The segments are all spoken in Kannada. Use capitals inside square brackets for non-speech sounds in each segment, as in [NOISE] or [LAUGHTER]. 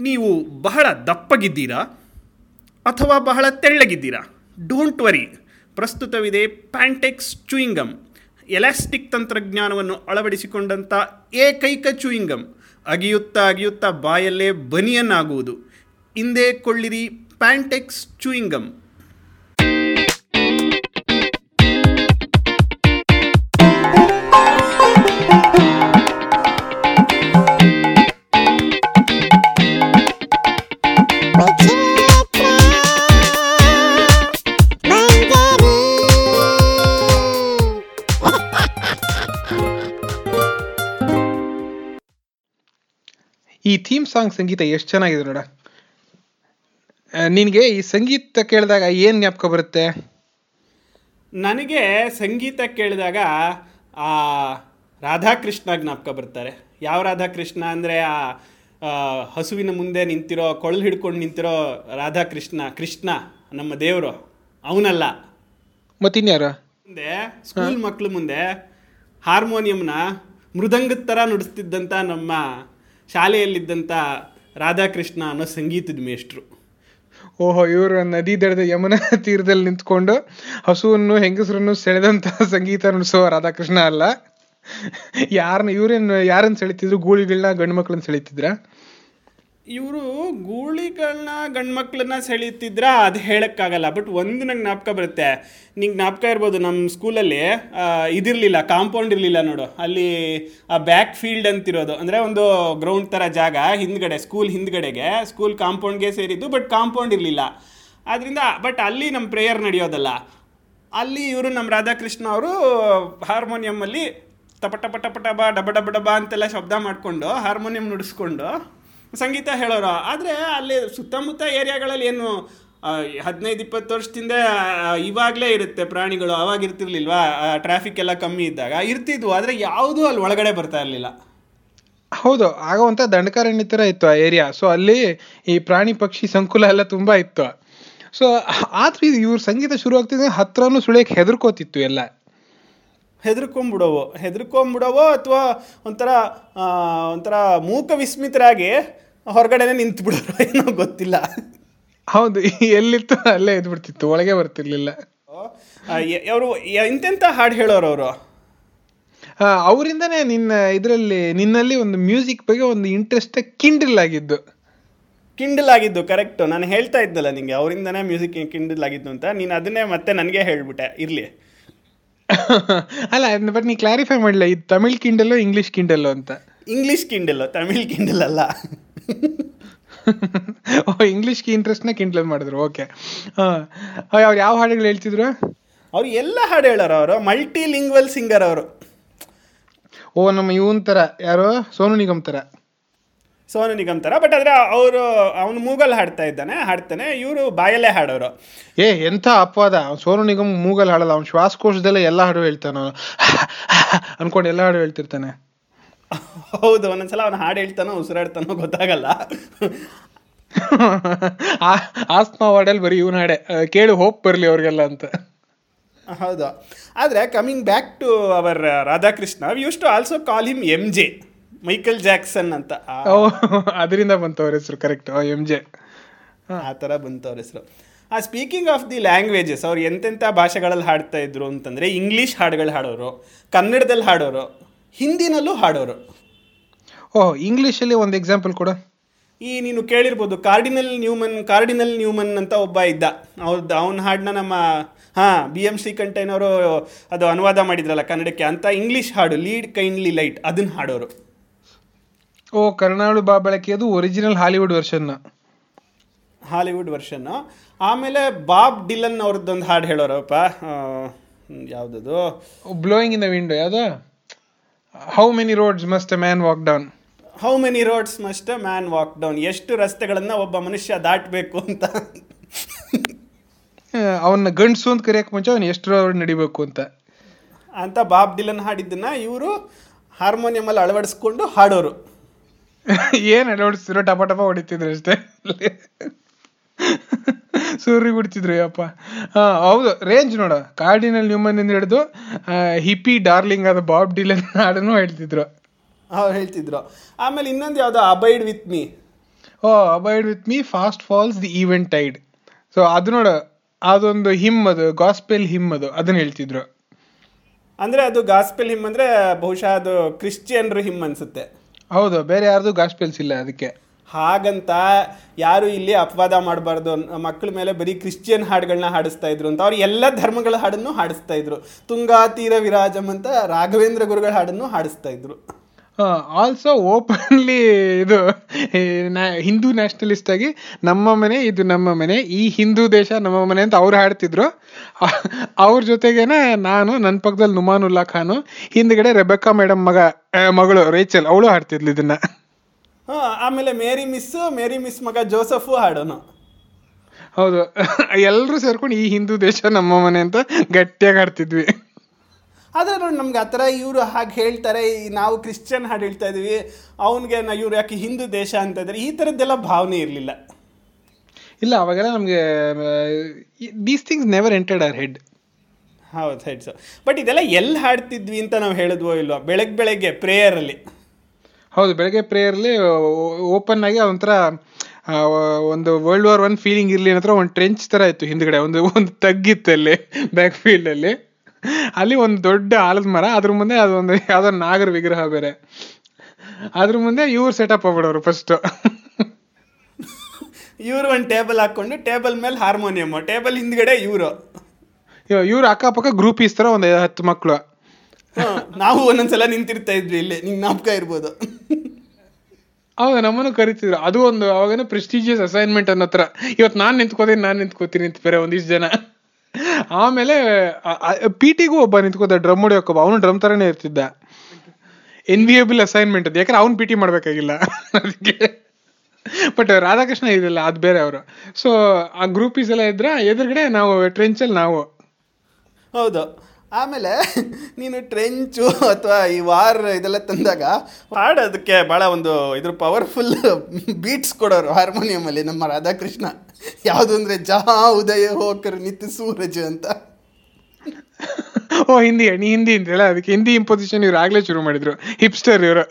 ನೀವು ಬಹಳ ದಪ್ಪಗಿದ್ದೀರಾ ಅಥವಾ ಬಹಳ ತೆಳ್ಳಗಿದ್ದೀರಾ? ಡೋಂಟ್ ವರಿ ಪ್ರಸ್ತುತವಿದೆ ಪ್ಯಾಂಟೆಕ್ಸ್ ಚೂಯಿಂಗಮ್ ಎಲಾಸ್ಟಿಕ್ ತಂತ್ರಜ್ಞಾನವನ್ನು ಅಳವಡಿಸಿಕೊಂಡಂಥ ಏಕೈಕ ಚೂಯಿಂಗಮ್ ಅಗಿಯುತ್ತಾ ಅಗಿಯುತ್ತಾ ಬಾಯಲ್ಲೇ ಬನಿಯನ್ನಾಗುವುದು. ಹಿಂದೆ ಕೊಳ್ಳಿರಿ ಪ್ಯಾಂಟೆಕ್ಸ್ ಚೂಯಿಂಗಮ್ ಸಾಂಗ್ ಸಂಗೀತ ಎಷ್ಟು ಚೆನ್ನಾಗಿದೆ ನೋಡ. ನಿನಗೆ ಈ ಸಂಗೀತ ಕೇಳಿದಾಗ ಏನು ಜ್ಞಾಪಕ ಬರುತ್ತೆ? ನನಗೆ ಸಂಗೀತ ಕೇಳಿದಾಗ ಆ ರಾಧಾಕೃಷ್ಣ ಜ್ಞಾಪಕ ಬರ್ತಾರೆ. ಯಾವ ರಾಧಾಕೃಷ್ಣ ಅಂದರೆ ಆ ಹಸುವಿನ ಮುಂದೆ ನಿಂತಿರೋ ಕೊಳಲು ಹಿಡ್ಕೊಂಡು ನಿಂತಿರೋ ರಾಧಾಕೃಷ್ಣ ಕೃಷ್ಣ ನಮ್ಮ ದೇವರು ಅವನಲ್ಲ. ಮತ್ತಿನ್ಯಾರ ಮುಂದೆ ಸ್ಕೂಲ್ ಮಕ್ಕಳು ಮುಂದೆ ಹಾರ್ಮೋನಿಯಂನ ಮೃದಂಗದ ಥರ ನುಡಿಸ್ತಿದ್ದಂಥ ನಮ್ಮ ಶಾಲೆಯಲ್ಲಿದ್ದಂಥ ರಾಧಾಕೃಷ್ಣ ಅನ್ನೋ ಸಂಗೀತದ ಮೇಷ್ಟ್ರು. ಓಹೋ, ಇವರು ನದಿ ದಡದ ಯಮುನಾ ತೀರದಲ್ಲಿ ನಿಂತ್ಕೊಂಡು ಹಸುವನ್ನು, ಹೆಂಗಸರನ್ನು ಸೆಳೆದಂತ ಸಂಗೀತ ನುಡಿಸುವ ರಾಧಾಕೃಷ್ಣ ಅಲ್ಲ. ಯಾರನ್ನ ಇವ್ರೇನು, ಯಾರನ್ನ ಸೆಳಿತಿದ್ರು? ಗೂಳಿಗಳನ್ನ ಗಂಡು ಮಕ್ಕಳನ್ನ ಸೆಳಿತಿದ್ರ? ಇವರು ಗೂಳಿಗಳನ್ನ ಗಂಡ್ಮಕ್ಳನ್ನ ಸೆಳೀತಿದ್ರ, ಅದು ಹೇಳೋಕ್ಕಾಗಲ್ಲ. ಬಟ್ ಒಂದು ನಂಗೆ ಜ್ಞಾಪಕ ಬರುತ್ತೆ. ನಿಂಗೆ ಜ್ಞಾಪಕ ಇರ್ಬೋದು ನಮ್ಮ ಸ್ಕೂಲಲ್ಲಿ ಇದಿರಲಿಲ್ಲ ಕಾಂಪೌಂಡ್ ಇರಲಿಲ್ಲ ನೋಡು. ಅಲ್ಲಿ, ಆ ಬ್ಯಾಕ್ ಫೀಲ್ಡ್ ಅಂತಿರೋದು. ಅಂದರೆ ಒಂದು ಗ್ರೌಂಡ್ ಥರ ಜಾಗ ಹಿಂದ್ಗಡೆ ಸ್ಕೂಲ್ ಹಿಂದ್ಗಡೆಗೆ. ಸ್ಕೂಲ್ ಕಾಂಪೌಂಡ್ಗೆ ಸೇರಿದ್ದು ಬಟ್ ಕಾಂಪೌಂಡ್ ಇರಲಿಲ್ಲ. ಆದ್ದರಿಂದ ಬಟ್ ಅಲ್ಲಿ ನಮ್ಮ ಪ್ರೇಯರ್ ನಡೆಯೋದಲ್ಲ. ಅಲ್ಲಿ ಇವರು ನಮ್ಮ ರಾಧಾಕೃಷ್ಣ ಅವರು ಹಾರ್ಮೋನಿಯಮ್ಮಲ್ಲಿ ಟಪ ಟಪ ಟಪ ಟಪ ಡಬ ಡಬ ಡಬ ಅಂತೆಲ್ಲ ಶಬ್ದ ಮಾಡಿಕೊಂಡು ಹಾರ್ಮೋನಿಯಂ ನುಡಿಸ್ಕೊಂಡು ಸಂಗೀತ ಹೇಳೋರು. ಆದರೆ ಅಲ್ಲಿ ಸುತ್ತಮುತ್ತ ಏರಿಯಾಗಳಲ್ಲಿ ಏನು ಹದಿನೈದು ಇಪ್ಪತ್ತು ವರ್ಷದಿಂದ ಇವಾಗಲೇ ಇರುತ್ತೆ ಪ್ರಾಣಿಗಳು. ಅವಾಗ ಇರ್ತಿರ್ಲಿಲ್ವಾ? ಟ್ರಾಫಿಕ್ ಎಲ್ಲ ಕಮ್ಮಿ ಇದ್ದಾಗ. ಇರ್ತಿದ್ವು ಆದರೆ ಯಾವುದೂ ಅಲ್ಲಿ ಒಳಗಡೆ ಬರ್ತಾ ಇರಲಿಲ್ಲ. ಹೌದು ಆಗ ಅಂತ ದಂಡಕಾರಣ್ಯ ಥರ ಇತ್ತು ಆ ಏರಿಯಾ ಸೊ ಅಲ್ಲಿ ಈ ಪ್ರಾಣಿ ಪಕ್ಷಿ ಸಂಕುಲ ಎಲ್ಲ ತುಂಬ ಇತ್ತು. ಸೊ ಆದ್ರೆ ಇವ್ರ ಸಂಗೀತ ಶುರು ಆಗ್ತಿದ್ರೆ ಹತ್ರನೂ ಸುಳಿಯಕ್ಕೆ ಹೆದರ್ಕೋತಿತ್ತು ಎಲ್ಲ. ಹೆದರ್ಕೊಂಬಿಡೋವೋ? ಹೆದರ್ಕೊಂಬಿಡೋವೋ? ಅಥವಾ ಒಂಥರ ಒಂಥರ ಮೂಕ ವಿಸ್ಮಿತರಾಗಿ ಹೊರಗಡೆನೆ ನಿಂತು ಬಿಡೋರು [LAUGHS] ಏನೋ ಗೊತ್ತಿಲ್ಲ. ಹೌದು ಎಲ್ಲಿತ್ತು ಅಲ್ಲೇ ಎದ್ಬಿಡ್ತಿತ್ತು ಒಳಗೆ ಬರ್ತಿರ್ಲಿಲ್ಲ. ಅವರು ಇಂತೆಂತ ಹಾಡು ಹೇಳೋರು ಅವರು? ಅವರಿಂದನೇ ನಿನ್ನ ಇದರಲ್ಲಿ ನಿನ್ನಲ್ಲಿ ಒಂದು ಮ್ಯೂಸಿಕ್ ಬಗ್ಗೆ ಒಂದು ಇಂಟ್ರೆಸ್ಟ್ ಕಿಂಡಲ್ ಆಗಿದ್ದು. ಕಿಂಡಲ್ ಆಗಿದ್ದು ಕರೆಕ್ಟ್ ನಾನು ಹೇಳ್ತಾ ಇದ್ದಲ್ಲ ನಿಂಗೆ ಅವರಿಂದನೇ ಮ್ಯೂಸಿಕ್ ಕಿಂಡಲ್ ಆಗಿದ್ದು ಅಂತ. ನೀನು ಅದನ್ನೇ ಮತ್ತೆ ನನಗೆ ಹೇಳ್ಬಿಟ್ಟೆ ಇರಲಿ. ಅಲ್ಲ ಬಟ್ ನೀ ಕ್ಲಾರಿಫೈ ಮಾಡಲಿಲ್ಲ ಇದು ತಮಿಳ್ ಕಿಂಡಲ್ಲು ಇಂಗ್ಲಿಷ್ ಕಿಂಡಲ್ಲು ಅಂತ? ಇಂಗ್ಲೀಷ್ ಕಿಂಡಲ್ ತಮಿಳ್ ಕಿಂಡಲ್ ಅಲ್ಲ. ಇಂಗ್ಲಿಷ್ಗೆ ಇಂಟ್ರೆಸ್ಟ್ನ ಕಿಂಡಲ್ ಮಾಡಿದ್ರು ಓಕೆ ಅವ್ರು ಯಾವ ಹಾಡುಗಳು ಹೇಳ್ತಿದ್ರು? ಅವ್ರು ಎಲ್ಲ ಹಾಡು ಹೇಳೋರು ಅವರು. ಮಲ್ಟಿ ಲಿಂಗ್ವಲ್ ಸಿಂಗರ್ ಅವರು. ಓ ನಮ್ಮ ಇವನ್ ತರ. ಯಾರು? ಸೋನು ನಿಗಮ್ ಥರ ಸೋನು ನಿಗಮ್ ತರ. ಬಟ್ ಆದ್ರೆ ಅವರು ಅವನು ಮೂಗಲ್ ಹಾಡ್ತಾ ಇದ್ದಾನೆ ಹಾಡ್ತಾನೆ. ಇವರು ಬಾಯಲ್ಲೇ ಹಾಡೋರು. ಏ ಎಂಥ ಅಪವಾದ. ಸೋನು ನಿಗಮ್ ಮೂಗಲ್ ಹಾಡಲ್ಲ. ಅವ್ನು ಶ್ವಾಸಕೋಶದಲ್ಲೇ ಎಲ್ಲ ಹಾಡು ಹೇಳ್ತಾನ ಅವ್ನು. [LAUGHS] ಅನ್ಕೊಂಡು ಎಲ್ಲ ಹಾಡು ಹೇಳ್ತಿರ್ತಾನೆ. ಹೌದು ಒಂದೊಂದ್ಸಲ ಅವನು ಹಾಡು ಹೇಳ್ತಾನೋ ಉಸಿರಾಡ್ತಾನೋ ಗೊತ್ತಾಗಲ್ಲ. ಆಸ್ಮಾ ವಾರ್ಡಲ್ಲಿ ಬರೀ ಇವನ ಹಾಡೆ. ಕೇಳಿ ಹೋಪ್ ಬರಲಿ ಅವ್ರಿಗೆಲ್ಲ ಅಂತ. ಹೌದು. ಆದರೆ coming back to our Radhakrishna use to also call him M J Michael Jackson ಅಂತ. ಅದರಿಂದ ಬಂತು ಅವ್ರ ಹೆಸರು ಕರೆಕ್ಟ್ ಎಂ ಜೆ ಆ ಥರ ಬಂತು ಅವ್ರ ಹೆಸರು. ಆ ಸ್ಪೀಕಿಂಗ್ ಆಫ್ ದಿ ಲ್ಯಾಂಗ್ವೇಜಸ್ ಅವ್ರು ಎಂತೆಂಥ ಭಾಷೆಗಳಲ್ಲಿ ಹಾಡ್ತಾ ಇದ್ರು ಅಂತಂದರೆ ಇಂಗ್ಲೀಷ್ ಹಾಡುಗಳು ಹಾಡೋರು ಕನ್ನಡದಲ್ಲಿ ಹಾಡೋರು ಹಿಂದಿನಲ್ಲೂ ಹಾಡೋರು. ಓಹ್ ಇಂಗ್ಲೀಷಲ್ಲಿ ಒಂದು ಎಕ್ಸಾಂಪಲ್ ಕೂಡ. ಈ ನೀನು ಕೇಳಿರ್ಬೋದು ಕಾರ್ಡಿನಲ್ ನ್ಯೂಮನ್ ಕಾರ್ಡಿನಲ್ ನ್ಯೂಮನ್ ಅಂತ ಒಬ್ಬ ಇದ್ದ. ಅವ್ರದ್ದು ಅವನ ಹಾಡನ್ನ ನಮ್ಮ ಹಾಂ ಬಿ ಎಂ ಶ್ರೀಕಂಠಯ್ಯನವರು ಅದು ಅನುವಾದ ಮಾಡಿದ್ರಲ್ಲ ಕನ್ನಡಕ್ಕೆ. ಅಂತ ಇಂಗ್ಲೀಷ್ ಹಾಡು ಲೀಡ್ ಕೈಂಡ್ಲಿ ಲೈಟ್ ಅದನ್ನ ಹಾಡೋರು. ಓ ಕರ್ನಾಡು ಬಾ ಬೆಳಕಿಯದು original Hollywood version Hollywood version ಆಮೇಲೆ ಬಾಬ್ ಡಿಲನ್ ಅವ್ರದ್ದೊಂದು ಹಾಡು ಹೇಳೋರಪ್ಪ. ಯಾವುದದು? ಬ್ಲೋಯಿಂಗ್ ಇನ್ ದ ವಿಂಡೋ ಯಾವ್ದು? How many roads must a man walk down how many roads must man walk down ಎಷ್ಟು ರಸ್ತೆಗಳನ್ನು ಒಬ್ಬ ಮನುಷ್ಯ ದಾಟಬೇಕು ಅಂತ? [LAUGHS] ಅವನ್ನ ಗಂಡಸು ಅಂತ ಕರೆಯಕ್ಕೆ ಮುಂಚೆ ಅವನು ಎಷ್ಟು ರೋಡ್ ನಡಿಬೇಕು ಅಂತ. ಅಂತ ಬಾಬ್ ಡಿಲನ್ ಹಾಡಿದ್ದನ್ನ ಇವರು ಹಾರ್ಮೋನಿಯಮಲ್ಲಿ ಅಳವಡಿಸ್ಕೊಂಡು ಹಾಡೋರು. [LAUGHS] ಏನು ಅಳವಡಿಸ್ತಿರೋ ಟಪ ಟಪ ಹೊಡಿತಿದ್ರು ಅಷ್ಟೇ. ಸೂರ್ಯ ಬಿಡ್ತಿದ್ರು ಯಪ್ಪ. ಹಾ ಹೌದು ರೇಂಜ್ ನೋಡು. ಕಾರ್ಡಿನಲ್ ನ್ಯೂಮನ್ ಇಂದ ಹಿಡಿದು ಹಿಪ್ಪಿ ಡಾರ್ಲಿಂಗ್ ಆದ ಬಾಬ್ ಡಿಲನ್ ಹಾಡನ್ನು ಹೇಳ್ತಿದ್ರು. ಅವ್ರು ಹೇಳ್ತಿದ್ರು. ಆಮೇಲೆ ಇನ್ನೊಂದು ಯಾವ್ದು? Abide with me O abide with me fast falls the eventide so ಅದು ನೋಡ ಅದೊಂದು ಹಿಮ್ ಅದು ಗಾಸ್ಪೆಲ್ ಹಿಮ್ ಅದು ಅದನ್ನ ಹೇಳ್ತಿದ್ರು. ಅಂದ್ರೆ ಅದು ಗಾಸ್ಪೆಲ್ ಹಿಮ್ ಅಂದ್ರೆ ಬಹುಶಃ ಅದು ಕ್ರಿಶ್ಚಿಯನ್ರು ಹಿಮ್ ಅನ್ಸುತ್ತೆ. ಹೌದು ಬೇರೆ ಯಾರ್ದು ಗಾಸ್ಪೆಲ್ಸ್ ಇಲ್ಲ ಅದಕ್ಕೆ. ಹಾಗಂತ ಯಾರು ಇಲ್ಲಿ ಅಪವಾದ ಮಾಡಬಾರ್ದು ಮಕ್ಕಳ ಮೇಲೆ ಬರೀ ಕ್ರಿಶ್ಚಿಯನ್ ಹಾಡುಗಳನ್ನ ಹಾಡಿಸ್ತಾ ಇದ್ರು ಅಂತ. ಅವ್ರು ಎಲ್ಲ ಧರ್ಮಗಳ ಹಾಡನ್ನು ಹಾಡಿಸ್ತಾ ಇದ್ರು. ತುಂಗಾ ತೀರ ವಿರಾಜಂ ಅಂತ ರಾಘವೇಂದ್ರ ಗುರುಗಳ ಹಾಡನ್ನು ಹಾಡಿಸ್ತಾ ಇದ್ರು. ಆಲ್ಸೋ ಓಪನ್ಲಿ ಇದು ಹಿಂದೂ ನ್ಯಾಷನಲಿಸ್ಟ್ ಆಗಿ ನಮ್ಮ ಮನೆ, ಇದು ನಮ್ಮ ಮನೆ, ಈ ಹಿಂದೂ ದೇಶ ನಮ್ಮ ಮನೆ ಅಂತ ಅವ್ರು ಹಾಡ್ತಿದ್ರು. ಅವ್ರ ಜೊತೆಗೇನೆ ನಾನು ನನ್ನ ಪಕ್ಕದಲ್ಲಿ ನುಮಾನುಲ್ಲಾ ಖಾನು, ಹಿಂದ್ಗಡೆ ರೆಬೆಕ್ಕಾ ಮೇಡಮ್ ಮಗ ಮಗಳು, ರೇಚಲ್, ಅವಳು ಹಾಡ್ತಿದ್ಲು ಇದನ್ನ. ಹಾ ಆಮೇಲೆ ಮೇರಿ ಮಿಸ್ ಮೇರಿ ಮಿಸ್ ಮಗ ಜೋಸಫು ಹಾಡೋನು. ಹೌದು. [LAUGHS] ಎಲ್ಲರೂ ಸೇರ್ಕೊಂಡು ಈ ಹಿಂದೂ ದೇಶ ನಮ್ಮ ಮನೆ ಅಂತ ಗಟ್ಟಿಯಾಗಿ ಆಡ್ತಿದ್ವಿ ಆದರೆ ನೋಡಿ ನಮ್ಗೆ ಆ ಥರ ಇವರು ಹಾಗೆ ಹೇಳ್ತಾರೆ ನಾವು ಕ್ರಿಶ್ಚಿಯನ್ ಹಾಡು ಹೇಳ್ತಾ ಇದ್ವಿ ಅವನಿಗೆ ಇವ್ರು ಯಾಕೆ ಹಿಂದೂ ದೇಶ ಅಂತ ಇದ್ದಾರೆ ಈ ಥರದ್ದೆಲ್ಲ ಭಾವನೆ ಇರಲಿಲ್ಲ. ಇಲ್ಲ ಅವಾಗೆಲ್ಲ ನಮಗೆ these things never entered our head ಹೌದು ಸೈಡ್ ಸರ್ ಬಟ್ ಇದೆಲ್ಲ ಎಲ್ಲಿ ಹಾಡ್ತಿದ್ವಿ ಅಂತ ನಾವು ಹೇಳಿದ್ವೋ ಇಲ್ವೋ ಬೆಳಗ್ಗೆ ಬೆಳಗ್ಗೆ ಪ್ರೇಯರಲ್ಲಿ ಹೌದು ಬೆಳಗ್ಗೆ ಪ್ರೇಯರ್ಲಿ ಓಪನ್ ಆಗಿ ಒಂಥರ ಒಂದು ವರ್ಲ್ಡ್ ವಾರ್ ಒನ್ ಫೀಲಿಂಗ್ ಇರಲಿ ಅಂತ ಒಂದು ಟ್ರೆಂಚ್ ತರ ಇತ್ತು ಹಿಂದ್ಗಡೆ ಒಂದು ಒಂದು ತಗ್ಗಿತ್ತು ಅಲ್ಲಿ ಬ್ಯಾಕ್ ಫೀಲ್ಡ್ ಅಲ್ಲಿ. ಅಲ್ಲಿ ಒಂದು ದೊಡ್ಡ ಆಲದ ಮರ ಅದ್ರ ಮುಂದೆ ಅದೊಂದು ಯಾವ್ದೋ ನಾಗರ ವಿಗ್ರಹ ಬೇರೆ. ಅದ್ರ ಮುಂದೆ [LAUGHS] ಇವ್ರು ಸೆಟಪ್ ಆಗ್ಬಿಡೋರು ಫಸ್ಟ್ ಇವ್ರು ಒಂದು ಟೇಬಲ್ ಹಾಕೊಂಡು ಟೇಬಲ್ ಮೇಲೆ ಹಾರ್ಮೋನಿಯಮ್ ಟೇಬಲ್ ಹಿಂದ್ಗಡೆ ಇವರು. ಇವ್ರು ಅಕ್ಕಪಕ್ಕ ಗ್ರೂಪ್ ತರ ಒಂದು ಹತ್ತು ಮಕ್ಕಳು ನಾವು ಒಂದೊಂದ್ಸಲ ನಿಂತಿರ್ತಾ ಇದ್ವಿ ಇಲ್ಲಿ. ನಿಂಗೆ ಜ್ಞಾಪಕ ಇರ್ಬೋದು. ಅವಾಗ ನಮ್ಮನ್ನು ಕರಿತಿದ್ರು. ಅದು ಒಂದು ಅವಾಗೇನ ಪ್ರೆಸ್ಟೀಜಿಯಸ್ ಅಸೈನ್ಮೆಂಟ್ ಅನ್ನೋ ಥರ ಇವತ್ತು ನಾನು ನಿಂತ್ಕೋತೀನಿ ನಾನು ನಿಂತ್ಕೋತೀನಿ ಅಂತ ಬೇರೆ ಒಂದಿಷ್ಟು ಜನ. ಆಮೇಲೆ ಪಿ ಟಿಗೂ ಒಬ್ಬ ನಿಂತ್ಕೋತ ಡ್ರಮ್ ಹೊಡಿಯೋಕೊಬ್ಬ ಅವನು ಡ್ರಮ್ ಥರನೇ ಇರ್ತಿದ್ದ. ಎನ್ವಿಯಬಲ್ ಅಸೈನ್ಮೆಂಟ್ ಅದು ಯಾಕಂದ್ರೆ ಅವ್ನು ಪಿ ಟಿ ಮಾಡಬೇಕಾಗಿಲ್ಲ. ಅದಕ್ಕೆ. ಬಟ್ ರಾಧಾಕೃಷ್ಣ ಇದಿಲ್ಲ ಅದು ಬೇರೆ ಅವರು. ಸೊ ಆ ಗ್ರೂಪೀಸ್ ಎಲ್ಲ ಇದ್ರೆ ಎದುರುಗಡೆ ನಾವು ಟ್ರೆಂಚಲ್ಲಿ ನಾವು. ಹೌದು. ಆಮೇಲೆ ನೀನು ಟ್ರೆಂಚು ಅಥವಾ ಈ ವಾರ್ ಇದೆಲ್ಲ ತಂದಾಗ ಹಾಡೋದಕ್ಕೆ ಭಾಳ ಒಂದು ಇದ್ರ ಪವರ್ಫುಲ್ ಬೀಟ್ಸ್ ಕೊಡೋರು ಹಾರ್ಮೋನಿಯಮಲ್ಲಿ ನಮ್ಮ ರಾಧಾಕೃಷ್ಣ. ಯಾವುದು ಅಂದರೆ ಜಹಾ ಉದಯ ಹೋಕರ್ ನಿತ್ಯ ಸೂರಜ್ ಅಂತ. ಓ ಹಿಂದಿ ನೀ ಹಿಂದಿ ಅಂತಿಲ್ಲ ಅದಕ್ಕೆ ಹಿಂದಿ ಇಂಪೊಸಿಷನ್ ಇವ್ರು ಆಗಲೇ ಶುರು ಮಾಡಿದ್ರು. ಹಿಪ್ಸ್ಟರ್ ಇವರು.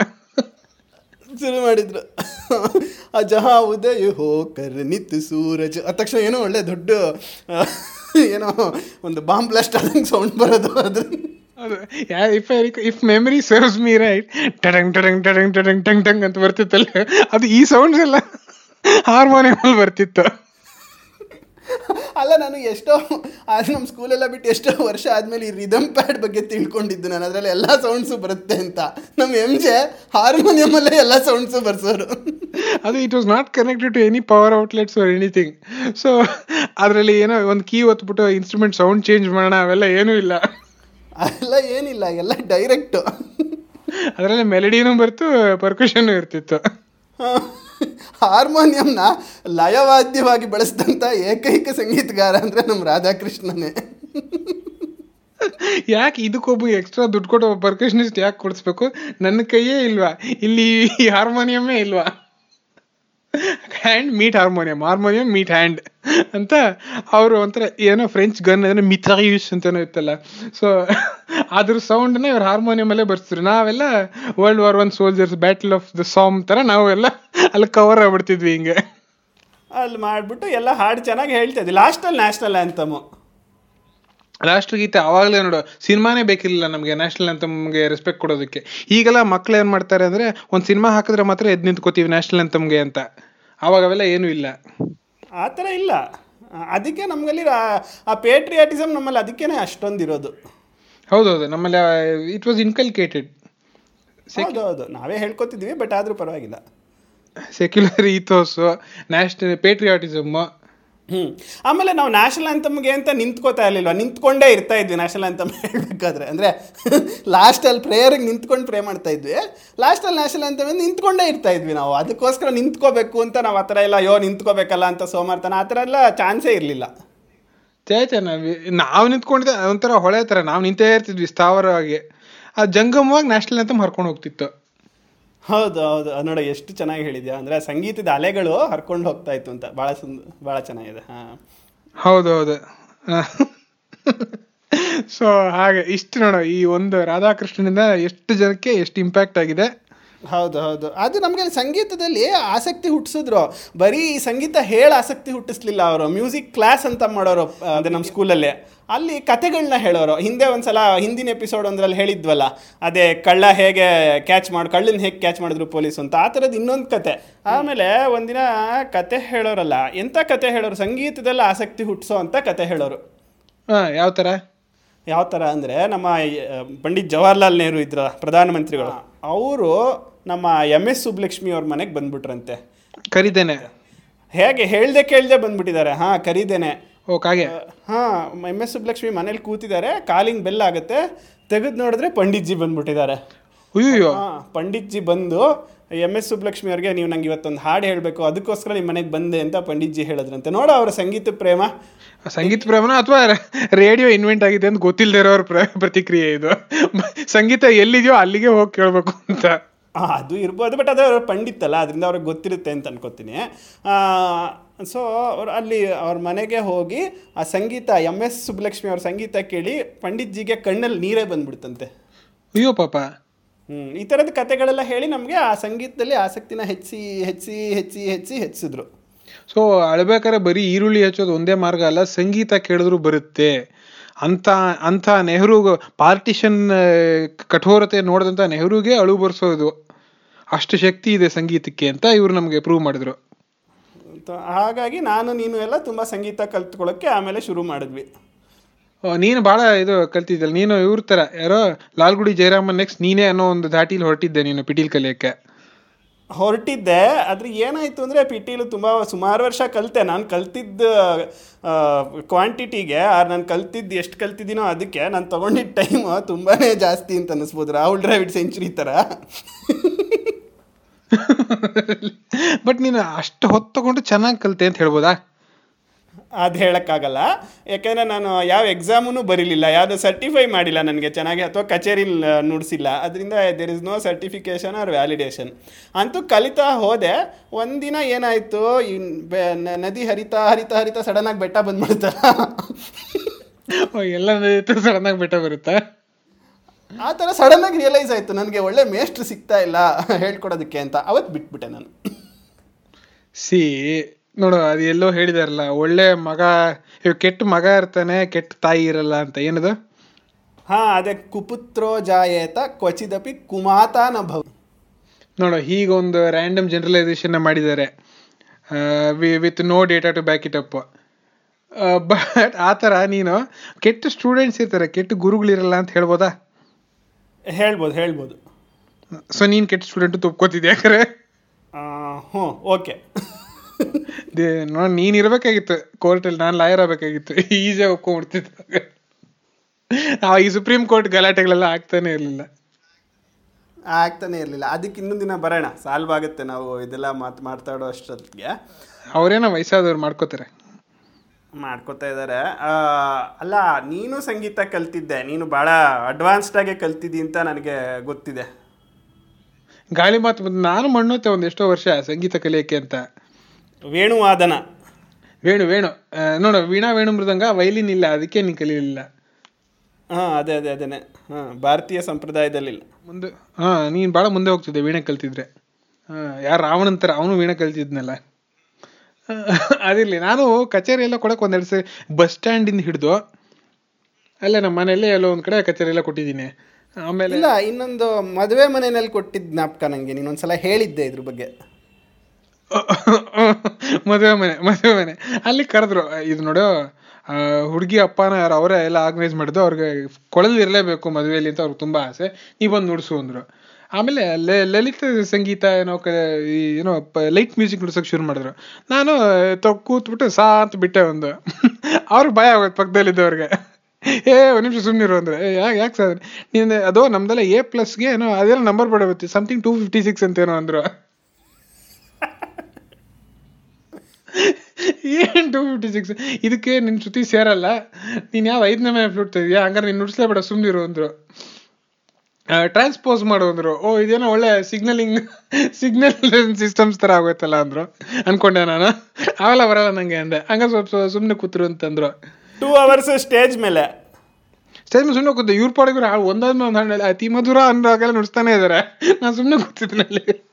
ಶುರು ಮಾಡಿದ್ರು. ಆ ಜಹಾ ಉದಯ ಹೋಕರ್ ನಿತ್ಯ ಸೂರಜ್. ಆ ತಕ್ಷಣ ಏನೋ ಒಳ್ಳೆ ದೊಡ್ಡ [LAUGHS] ಏನೋ ಒಂದು ಬಾಂಬ್ ಬ್ಲಾಸ್ಟ್ ಆದಂಗೆ ಸೌಂಡ್ ಬರೋದು ಅದ್ರ ಅದು if if memory serves me right ಟಡಂಗ್ ಟಡಂಗ್ ಟಡಂಗ್ ಟಡಂಗ್, ಟಂಗ್ ಟಂಗ್ ಅಂತ ಬರ್ತಿತ್ತಲ್ಲ, ಅದು ಈ ಸೌಂಡ್ಸ್ ಎಲ್ಲ [LAUGHS] ಹಾರ್ಮೋನಿಯಮಲ್ಲಿ ಬರ್ತಿತ್ತು. ಅಲ್ಲ ನಾನು ಎಷ್ಟೋ ಅದು ನಮ್ಮ ಸ್ಕೂಲೆಲ್ಲ ಬಿಟ್ಟು ಎಷ್ಟೋ ವರ್ಷ ಆದಮೇಲೆ ಈ ರಿದಮ್ ಪ್ಯಾಡ್ ಬಗ್ಗೆ ತಿಳ್ಕೊಂಡಿದ್ದು ನಾನು. ಅದರಲ್ಲಿ ಎಲ್ಲ ಸೌಂಡ್ಸು ಬರುತ್ತೆ ಅಂತ. ನಮ್ಮ ಎಂ ಜೆ ಹಾರ್ಮೋನಿಯಮಲ್ಲೇ ಎಲ್ಲ ಸೌಂಡ್ಸು ಬರ್ಸೋರು. ಅದು it was not connected to any power outlets or anything so ಅದರಲ್ಲಿ ಏನೋ ಒಂದು ಕೀ ಒತ್ಬಿಟ್ಟು ಇನ್ಸ್ಟ್ರೂಮೆಂಟ್ ಸೌಂಡ್ ಚೇಂಜ್ ಮಾಡೋಣ ಅವೆಲ್ಲ ಏನೂ ಇಲ್ಲ. ಅದೆಲ್ಲ ಏನಿಲ್ಲ ಎಲ್ಲ ಡೈರೆಕ್ಟು ಅದರಲ್ಲಿ ಮೆಲಡಿನೂ ಬರ್ತು ಪರ್ಕುಷನ್ ಇರ್ತಿತ್ತು. ಹಾರ್ಮೋನಿಯಂನ ಲಯವಾದ್ಯವಾಗಿ ಬಳಸಿದಂಥ ಏಕೈಕ ಸಂಗೀತಗಾರ ಅಂದರೆ ನಮ್ಮ ರಾಧಾಕೃಷ್ಣನೇ. ಯಾಕೆ ಇದಕ್ಕೊಬ್ಬ ಎಕ್ಸ್ಟ್ರಾ ದುಡ್ಡು ಕೊಟ್ಟು ಪರ್ಕಷನಿಸ್ಟ್ ಯಾಕೆ ಕೊಡಿಸ್ಬೇಕು? ನನ್ನ ಕೈಯೇ ಇಲ್ವಾ? ಇಲ್ಲಿ ಹಾರ್ಮೋನಿಯಮ್ಮೇ ಇಲ್ವಾ? Hand meet harmonium harmonium meet hand ಅಂತ ಅವರು ಒಂಥರ ಏನೋ ಫ್ರೆಂಚ್ ಗನ್ ಏನೋ ಮಿಥಾಯೂಸ್ ಅಂತನೋ ಇತ್ತಲ್ಲ. ಸೊ ಅದ್ರ ಸೌಂಡ್ನ ಇವ್ರು ಹಾರ್ಮೋನಿಯಮಲ್ಲೇ ಬರ್ಸಿದ್ರು. ನಾವೆಲ್ಲ world war one soldiers battle of the Somme ಥರ ನಾವೆಲ್ಲ ಅಲ್ಲಿ ಕವರ್ ಆಗ್ಬಿಡ್ತಿದ್ವಿ ಹಿಂಗೆ. ಅಲ್ಲಿ ಮಾಡಿಬಿಟ್ಟು ಎಲ್ಲ ಹಾಡು ಚೆನ್ನಾಗಿ ಹೇಳ್ತಾ ಇದ್ವಿ. ಲಾಸ್ಟಲ್ಲಿ ನ್ಯಾಷನಲ್ ಆ್ಯಂಥಮು ಲಾಸ್ಟ್ ಗೀತೆ ಆವಾಗಲೇ ನೋಡು ಸಿನಿಮಾನೇ ಬೇಕಿರಲಿಲ್ಲ ನಮಗೆ ನ್ಯಾಷನಲ್ ಅಂತಮ್ಗೆ ರೆಸ್ಪೆಕ್ಟ್ ಕೊಡೋದಕ್ಕೆ. ಈಗೆಲ್ಲ ಮಕ್ಳು ಏನು ಮಾಡ್ತಾರೆ ಅಂದರೆ ಒಂದು ಸಿನಿಮಾ ಹಾಕಿದ್ರೆ ಮಾತ್ರ ಎದ್ದು ನಿಂತ್ಕೋತೀವಿ ನ್ಯಾಷನಲ್ ಅಂತಮ್ಗೆ ಅಂತ. ಅವಾಗ ಅವೆಲ್ಲ ಏನೂ ಇಲ್ಲ. ಆ ಥರ ಇಲ್ಲ. ಅದಕ್ಕೆ ನಮ್ಮಲ್ಲಿ ಆ ಪೇಟ್ರಿಯಾಟಿಸಮ್ ನಮ್ಮಲ್ಲಿ ಅದಕ್ಕೇನೆ ಅಷ್ಟೊಂದು ಇರೋದು ಹೌದೌದು ನಮ್ಮಲ್ಲಿ ಇಟ್ ವಾಸ್ ಇನ್ಕಲ್ಕೇಟೆಡ್ ಹೌದು ಹೌದು ನಾವೇ ಹೇಳ್ಕೊತಿದ್ವಿ ಬಟ್ ಆದರೂ ಪರವಾಗಿಲ್ಲ. ಸೆಕ್ಯುಲರ್ ಈಥೋಸು ನ್ಯಾಷನಲ್ ಪೇಟ್ರಿಯಾಟಿಸಮ್ ಹ್ಞೂ ಆಮೇಲೆ ನಾವು ನ್ಯಾಷನಲ್ ಆ್ಯಂಥಮ್ಗೆ ಅಂತ ನಿಂತ್ಕೋತಾ ಇರಲಿಲ್ಲ ನಿಂತ್ಕೊಂಡೇ ಇರ್ತಾ ಇದ್ವಿ ನ್ಯಾಷನಲ್ ಆ್ಯಂಥಮ್ ಹೇಳಬೇಕಾದ್ರೆ ಅಂದರೆ ಲಾಸ್ಟಲ್ಲಿ ಪ್ರೇಯರಿಗೆ ನಿಂತ್ಕೊಂಡು ಪ್ರೇ ಮಾಡ್ತಾ ಇದ್ವಿ. ಲಾಸ್ಟಲ್ಲಿ ನ್ಯಾಷನಲ್ ಆ್ಯಂಥಮ್ ನಿಂತ್ಕೊಂಡೇ ಇರ್ತಾ ಇದ್ವಿ ನಾವು. ಅದಕ್ಕೋಸ್ಕರ ನಿಂತ್ಕೋಬೇಕು ಅಂತ ನಾವು ಆ ಥರ ಎಲ್ಲ ಯೋ ನಿಂತ್ಕೋಬೇಕಲ್ಲ ಅಂತ ಸೋಮಾರ್ತನ ಆ ಥರ ಎಲ್ಲ ಚಾನ್ಸೇ ಇರಲಿಲ್ಲ. ಚೇ ಛೇ ನಾವು ನಾವು ನಿಂತ್ಕೊಂಡಿದ್ದೆ ಒಂಥರ ಹೊಳೆ ಥರ. ನಾವು ನಿಂತೇ ಇರ್ತಿದ್ವಿ ಸ್ಥಾವರವಾಗಿ. ಆ ಜಂಗಮವಾಗಿ ನ್ಯಾಷನಲ್ ಅಂತಮ್ ಹರ್ಕೊಂಡು ಹೋಗ್ತಿತ್ತು. ಹೌದು ಹೌದು. ನೋಡ, ಎಷ್ಟು ಚೆನ್ನಾಗಿ ಹೇಳಿದ್ಯಾ? ಅಂದ್ರೆ ಸಂಗೀತದ ಅಲೆಗಳು ಹರ್ಕೊಂಡು ಹೋಗ್ತಾ ಇತ್ತು ಅಂತ. ಬಹಳ ಸುಂದ ಬಹಳ ಚೆನ್ನಾಗಿದೆ. ಹೌದೌದು ಸೊ [LAUGHS] ಹಾಗೆ ಇಷ್ಟು ನೋಡ, ಈ ಒಂದು ರಾಧಾಕೃಷ್ಣನಿಂದ ಎಷ್ಟು ಜನಕ್ಕೆ ಎಷ್ಟು ಇಂಪ್ಯಾಕ್ಟ್ ಆಗಿದೆ? ಹೌದು ಹೌದು. ಅದು ನಮಗೆ ಸಂಗೀತದಲ್ಲಿ ಆಸಕ್ತಿ ಹುಟ್ಟಿಸಿದ್ರು ಬರೀ ಸಂಗೀತ ಹೇಳ ಆಸಕ್ತಿ ಹುಟ್ಟಿಸ್ಲಿಲ್ಲ ಅವರು. ಮ್ಯೂಸಿಕ್ ಕ್ಲಾಸ್ ಅಂತ ಮಾಡೋರು ಅದೇ ನಮ್ಮ ಸ್ಕೂಲಲ್ಲಿ ಅಲ್ಲಿ ಕತೆಗಳನ್ನ ಹೇಳೋರು. ಹಿಂದೆ ಒಂದ್ಸಲ ಹಿಂದಿನ ಎಪಿಸೋಡ್ ಒಂದ್ರಲ್ಲಿ ಹೇಳಿದ್ವಲ್ಲ ಅದೇ ಕಳ್ಳ ಹೇಗೆ ಕ್ಯಾಚ್ ಮಾಡಿ ಕಳ್ಳನ ಹೇಗೆ ಕ್ಯಾಚ್ ಮಾಡಿದ್ರು ಪೊಲೀಸ್ ಅಂತ. ಆ ಥರದ್ದು ಇನ್ನೊಂದು ಕತೆ. ಆಮೇಲೆ ಒಂದಿನ ಕತೆ ಹೇಳೋರಲ್ಲ ಎಂಥ ಕತೆ ಹೇಳೋರು? ಸಂಗೀತದಲ್ಲಿ ಆಸಕ್ತಿ ಹುಟ್ಟಿಸೋ ಅಂತ ಕತೆ ಹೇಳೋರು. ಹಾಂ ಯಾವ ಥರ ಯಾವ ಥರ ಅಂದರೆ ನಮ್ಮ ಪಂಡಿತ್ ಜವಾಹರ್ಲಾಲ್ ನೆಹರು ಇದ್ರ ಪ್ರಧಾನಮಂತ್ರಿಗಳು ಅವರು ನಮ್ಮ ಎಂ ಎಸ್ ಸುಬ್ಲಕ್ಷ್ಮಿ ಅವ್ರ ಮನೆಗೆ ಬಂದ್ಬಿಟ್ರಂತೆ. ಕರಿದೇನೆ. ಹೇಗೆ ಹೇಳ್ದೆ ಕೇಳ್ದೆ ಬಂದ್ಬಿಟ್ಟಿದ್ದಾರೆ. ಹಾಂ ಕರಿದೇನೆ. ಓ ಕಾಗೆ. ಹಾಂ ಎಂ ಎಸ್ ಸುಬ್ಬಲಕ್ಷ್ಮಿ ಮನೇಲಿ ಕೂತಿದ್ದಾರೆ. ಕಾಲಿಂಗ್ ಬೆಲ್ ಆಗುತ್ತೆ. ತೆಗೆದು ನೋಡಿದ್ರೆ ಪಂಡಿತ್ಜಿ ಬಂದ್ಬಿಟ್ಟಿದ್ದಾರೆ. ಅಯ್ಯೋ ಹಾಂ ಪಂಡಿತ್ಜಿ ಬಂದು ಎಂ ಎಸ್ ಸುಬ್ಲಕ್ಷ್ಮಿ ಅವ್ರಿಗೆ ನೀವು ನಂಗೆ ಇವತ್ತೊಂದು ಹಾಡು ಹೇಳಬೇಕು. ಅದಕ್ಕೋಸ್ಕರ ನಿಮ್ಮ ಮನೆಗೆ ಬಂದೆ ಅಂತ ಪಂಡಿತ್ಜಿ ಹೇಳಿದ್ರಂತೆ. ನೋಡು ಅವರ ಸಂಗೀತ ಪ್ರೇಮ. ಸಂಗೀತ ಪ್ರೇಮನ ಅಥವಾ ರೇಡಿಯೋ ಇನ್ವೆಂಟ್ ಆಗಿದೆ ಅಂತ ಗೊತ್ತಿಲ್ಲದೆ ಇರೋರ ಪ್ರ ಪ್ರತಿಕ್ರಿಯೆ ಇದು. ಸಂಗೀತ ಎಲ್ಲಿದೆಯೋ ಅಲ್ಲಿಗೆ ಹೋಗಿ ಕೇಳಬೇಕು ಅಂತ. ಅದು ಇರ್ಬೋದು ಬಟ್ ಅದು ಪಂಡಿತ್ತಲ್ಲ ಪಂಡಿತ್ ಅದರಿಂದ ಅವ್ರಿಗೆ ಗೊತ್ತಿರುತ್ತೆ ಅಂತ ಅನ್ಕೋತೀನಿ. ಸೊ ಅವ್ರು ಅಲ್ಲಿ ಅವ್ರ ಮನೆಗೆ ಹೋಗಿ ಆ ಸಂಗೀತ ಎಂ ಎಸ್ ಸುಬ್ಬಲಕ್ಷ್ಮಿ ಅವ್ರ ಸಂಗೀತ ಕೇಳಿ ಪಂಡಿತ್ಜಿಗೆ ಕಣ್ಣಲ್ಲಿ ನೀರೇ ಬಂದ್ಬಿಡ್ತಂತೆ. ಅಯ್ಯೋ ಪಾಪ. ಹ್ಞೂ ಈ ಥರದ ಕತೆಗಳೆಲ್ಲ ಹೇಳಿ ನಮಗೆ ಆ ಸಂಗೀತದಲ್ಲಿ ಆಸಕ್ತಿನ ಹೆಚ್ಚಿ ಹೆಚ್ಚಿ ಹೆಚ್ಚಿ ಹೆಚ್ಚಿ ಹೆಚ್ಚಿದ್ರು. ಸೊ ಅಳ್ಬೇಕಾದ್ರೆ ಬರೀ ಈರುಳ್ಳಿ ಹಚ್ಚೋದು ಒಂದೇ ಮಾರ್ಗ ಅಲ್ಲ ಸಂಗೀತ ಕೇಳಿದ್ರು ಬರುತ್ತೆ. ಅಂತ ಅಂತ ನೆಹರು ಪಾರ್ಟಿಷನ್ ಕಠೋರತೆ ನೋಡಿದಂತ ನೆಹರುಗೆ ಅಳು ಬರ್ಸೋದು. ಅಷ್ಟು ಶಕ್ತಿ ಇದೆ ಸಂಗೀತಕ್ಕೆ ಅಂತ ಇವರು ನಮಗೆ ಪ್ರೂವ್ ಮಾಡಿದ್ರು. ಹಾಗಾಗಿ ನಾನು ನೀನು ಎಲ್ಲ ತುಂಬ ಸಂಗೀತ ಕಲ್ತ್ಕೊಳ್ಳೋಕ್ಕೆ ಆಮೇಲೆ ಶುರು ಮಾಡಿದ್ವಿ. ನೀನು ಭಾಳ ಇದು ಕಲ್ತಿದ್ದಲ್ಲ ನೀನು ಇವ್ರ ಥರ ಯಾರೋ ಲಾಲ್ಗುಡಿ ಜಯರಾಮನ್ ನೆಕ್ಸ್ಟ್ ನೀನೇ ಅನ್ನೋ ಒಂದು ಧಾಟಿಲಿ ಹೊರಟಿದ್ದೆ ನೀನು ಪಿಟೀಲ್ ಕಲಿಯಕ್ಕೆ. ಹೊರಟಿದ್ದೆ ಆದ್ರೆ ಏನಾಯಿತು ಅಂದರೆ ಪಿಟೀಲು ತುಂಬ ಸುಮಾರು ವರ್ಷ ಕಲಿತೆ. ನಾನು ಕಲ್ತಿದ್ದ ಕ್ವಾಂಟಿಟಿಗೆ ನಾನು ಕಲ್ತಿದ್ದು ಎಷ್ಟು ಕಲ್ತಿದ್ದೀನೋ ಅದಕ್ಕೆ ನಾನು ತೊಗೊಂಡಿದ್ದ ಟೈಮು ತುಂಬಾ ಜಾಸ್ತಿ ಅಂತ ಅನ್ನಿಸ್ಬೋದು ರಾಹುಲ್ ಡ್ರೈವಿಡ್ ಸೆಂಚುರಿ ಥರ [LAUGHS] ಬಟ್ ನೀನು ಅಷ್ಟು ಹೊತ್ತು ತಗೊಂಡು ಚೆನ್ನಾಗಿ ಕಲಿತೆ ಅಂತ ಹೇಳ್ಬೋದಾ? ಅದು ಹೇಳೋಕ್ಕಾಗಲ್ಲ. ಯಾಕೆಂದರೆ ನಾನು ಯಾವ ಎಕ್ಸಾಮೂ ಬರೀಲಿಲ್ಲ ಯಾವುದು ಸರ್ಟಿಫೈ ಮಾಡಿಲ್ಲ ನನಗೆ ಚೆನ್ನಾಗಿ ಅಥವಾ ಕಚೇರಿ ನುಡಿಸಿಲ್ಲ. ಅದರಿಂದ there is no certification or validation ಅಂತೂ ಕಲಿತಾ ಹೋದೆ. ಒಂದಿನ ಏನಾಯಿತು ನದಿ ಹರಿತಾ ಹರಿತಾ ಹರಿತಾ ಸಡನ್ನಾಗಿ ಬೆಟ್ಟ ಬಂದ್ಬಿಡ್ತಾರ ಎಲ್ಲ ನದಿ ಸಡನ್ನಾಗಿ ಬೆಟ್ಟ ಬರುತ್ತಾ? ಆ ಥರ ಸಡನ್ನಾಗಿ ರಿಯಲೈಸ್ ಆಯಿತು ನನಗೆ ಒಳ್ಳೆ ಮೇಷ್ಟ್ರು ಸಿಗ್ತಾ ಇಲ್ಲ ಹೇಳ್ಕೊಡೋದಕ್ಕೆ ಅಂತ. ಅವತ್ತು ಬಿಟ್ಬಿಟ್ಟೆ ನಾನು. ಸಿ ನೋಡು ಅದು ಎಲ್ಲೋ ಹೇಳಿದಾರಲ್ಲ ಒಳ್ಳೆ ಮಗ ಇವ್ ಕೆಟ್ಟ ಮಗ ಇರ್ತಾನೆ ಕೆಟ್ಟ ತಾಯಿ ಇರಲ್ಲ ಅಂತ ಏನದು? ಹಾ ಅದೇ ಕುಪುತ್ರೋ ಜಾಯೇತ ಕ್ವಚಿದಪಿ ಕುಮಾತಾನ ಭವ. ನೋಡು ಹೀಗೊಂದು ರ್ಯಾಂಡಮ್ ಜನರಲೈಸೇಷನ್ ಮಾಡಿದ್ದಾರೆ. With no data to back it up but ಆ ಥರ ನೀನು ಕೆಟ್ಟ ಸ್ಟೂಡೆಂಟ್ಸ್ ಇರ್ತಾರೆ ಕೆಟ್ಟ ಗುರುಗಳಿರಲ್ಲ ಅಂತ ಹೇಳ್ಬೋದಾ? ಹೇಳ್ಬೋದು ಹೇಳ್ಬೋದು. ಸೊ ನೀನು ಕೆಟ್ಟ ಸ್ಟೂಡೆಂಟ್ ತುಪ್ಕೋತಿದ್ದೆ ಯಾಕಂದ್ರೆ ಹ್ಞೂ ಓಕೆ. ನೋಡಿ ನೀನು ಇರಬೇಕಾಗಿತ್ತು. ಕೋರ್ಟಲ್ಲಿ ನಾನು ಲಾಯರ್ ಆಗಬೇಕಾಗಿತ್ತು. ಈಸಿಯಾಗಿ ಒಪ್ಕೊಂಡ್ಬಿಡ್ತಿದ್ದೆ ಆ ಈ ಸುಪ್ರೀಂ ಕೋರ್ಟ್ ಗಲಾಟೆಗಳೆಲ್ಲ ಆಗ್ತಾನೆ ಇರಲಿಲ್ಲ. ಆಗ್ತಾನೆ ಇರಲಿಲ್ಲ. ಅದಕ್ಕೆ ಇನ್ನೊಂದು ದಿನ ಬರೋಣ. ಸಾಲ್ವ್ ಆಗುತ್ತೆ ನಾವು ಇದೆಲ್ಲ ಮಾತು ಮಾತಾಡೋ ಅಷ್ಟೊತ್ತಿಗೆ. ಅವರೇನೋ ವಯಸ್ಸಾದವ್ರು ಮಾಡ್ಕೋತಾರೆ. ಮಾಡ್ಕೋತಾ ಇದ್ದಾರೆ ಅಲ್ಲ ನೀನು ಸಂಗೀತ ಕಲ್ತಿದ್ದೆ. ನೀನು ಭಾಳ ಅಡ್ವಾನ್ಸ್ಡಾಗೆ ಕಲ್ತಿದ್ದಿ ಅಂತ ನನಗೆ ಗೊತ್ತಿದೆ. ಗಾಳಿ ಮಾತು ಬಂದು ನಾನು ಮಣ್ಣುತ್ತೆ ಒಂದು ಎಷ್ಟೋ ವರ್ಷ ಸಂಗೀತ ಕಲಿಯಕ್ಕೆ ಅಂತ. ವೇಣುವಾದನ ವೇಣು ವೇಣು. ಆ, ನೋಡು ವೀಣಾ ವೇಣು ಮೃದಂಗ ವೈಲಿನ್ ಇಲ್ಲ ಅದಕ್ಕೆ ನೀನು ಕಲಿಯಲಿಲ್ಲ ಹಾಂ ಅದೇ ಅದೇ ಅದೇನೆ. ಹಾಂ ಭಾರತೀಯ ಸಂಪ್ರದಾಯದಲ್ಲಿ ಮುಂದೆ ಹಾಂ ನೀನು ಭಾಳ ಮುಂದೆ ಹೋಗ್ತಿದ್ದೆ ವೀಣೆ ಕಲ್ತಿದ್ರೆ. ಹಾಂ ಯಾರು ರಾವಣಂತರ ಅವನು ವೀಣೆ ಕಲ್ತಿದ್ನಲ್ಲ. [LAUGHS] ಅದಿರ್ಲಿ. ನಾನು ಕಚೇರಿ ಎಲ್ಲ ಕೊಡಕ್ಕೆ ಒಂದೆರಡು ಸರಿ ಬಸ್ ಸ್ಟ್ಯಾಂಡಿಂದ ಹಿಡಿದು ಅಲ್ಲೇ ನಮ್ಮ ಮನೆಯಲ್ಲೇ ಎಲ್ಲೋ ಒಂದು ಕಡೆ ಕಚೇರಿ ಎಲ್ಲ ಕೊಟ್ಟಿದ್ದೀನಿ. ಆಮೇಲೆ ಇಲ್ಲ ಇನ್ನೊಂದು ಮದುವೆ ಮನೆಯಲ್ಲಿ ಕೊಟ್ಟಿದ್ದ ಜ್ಞಾಪಕ ನನಗೆ ನೀನೊಂದ್ಸಲ ಹೇಳಿದ್ದೆ ಇದ್ರ ಬಗ್ಗೆ. [LAUGHS] ಮದುವೆ ಮನೆ ಮದುವೆ ಮನೆ. ಅಲ್ಲಿ ಕರೆದ್ರು ಇದು ನೋಡು ಹುಡುಗಿ ಅಪ್ಪನ ಯಾರು ಅವರೇ ಎಲ್ಲ ಆರ್ಗನೈಸ್ ಮಾಡಿದ್ದು ಅವ್ರಿಗೆ ಕೊಳಲು ಇರಲೇಬೇಕು ಮದುವೆಯಲ್ಲಿ ಅಂತ ಅವ್ರಿಗೆ ತುಂಬಾ ಆಸೆ. ನೀವು ಬಂದು ನುಡಿಸು ಅಂದ್ರು. ಆಮೇಲೆ ಲಲಿತ ಸಂಗೀತ ಏನೋ ಏನೋ ಲೈಟ್ ಮ್ಯೂಸಿಕ್ ನುಡ್ಸೋಕೆ ಶುರು ಮಾಡಿದ್ರು. ನಾನು ಕೂತ್ಬಿಟ್ಟು ಸಾ ಅಂತ ಬಿಟ್ಟೆ ಒಂದು. [LAUGHS] ಅವ್ರಿಗೆ ಭಯ ಆಗೋದು ಪಕ್ಕದಲ್ಲಿದ್ದವ್ರಿಗೆ [LAUGHS] ಏ, ಒಂದು ನಿಮಿಷ ಸುಮ್ಮನಿರು ಅಂದ್ರೆ. ಯಾಕೆ ಯಾಕೆ ಸರ್? ನೀನು, ಅದು ನಮ್ದೆಲ್ಲ ಎ ಪ್ಲಸ್ಗೆ ಏನೋ, ಅದೆಲ್ಲ ನಂಬರ್ ಬಡಬತ್ತೆ ಸಮಥಿಂಗ್ ಟೂ ಫಿಫ್ಟಿ ಸಿಕ್ಸ್ ಅಂತ ಏನೋ ಅಂದ್ರು. [LAUGHS] ಏನ್ ಟೂ ಫಿಫ್ಟಿ ಸಿಕ್ಸ್ ಇದಕ್ಕೆ ನಿನ್ನ ಜೊತೆ ಸೇರಲ್ಲ. ನೀನು ಯಾವ ಐದನೇ ಮೇಲೆ ಫ್ಲೂಟ್ ಹಂಗಾರೆ ನೀನು ನುಡಿಸ್ಲೇ ಬೇಡ ಸುಮ್ಮನಿರು ಅಂದ್ರು. ಟ್ರಾನ್ಸ್ಪೋಸ್ ಮಾಡು ಅಂದ್ರು. ಓ ಇದೇನೋ ಒಳ್ಳೆ ಸಿಗ್ನಲಿಂಗ್ ಸಿಗ್ನಲ್ ಸಿಸ್ಟಮ್ಸ್ ತರ ಆಗೋಯ್ತಲ್ಲ ಅಂದ್ರು. ಅನ್ಕೊಂಡೆ ನಾನು. ಅವೆಲ್ಲ ಬರಲ್ಲ ನಂಗೆ ಅಂದೆ. ಹಂಗ ಸ್ವಲ್ಪ ಸುಮ್ನೆ ಕೂತ್ರು ಅಂತಂದ್ರು ಟೂ ಅವರ್ಸ್ ಸ್ಟೇಜ್ ಮೇಲೆ. ಸ್ಟೇಜ್ ಮೇಲೆ ಸುಮ್ಮನೆ ಕೂತ. ಇವ್ರ ಪಾಡಿಗೆ ಒಂದಾದ್ಮೇಲೆ ಒಂದು ಹಣ್ಣಲ್ಲಿ ಅತಿ ಮಧುರ ಅಂದಾಗೆಲ್ಲ ನುಡಿಸ್ತಾನೆ ಇದಾರೆ. ನಾನು ಸುಮ್ಮನೆ ಕೂತಿದ್ನಲ್ಲಿ.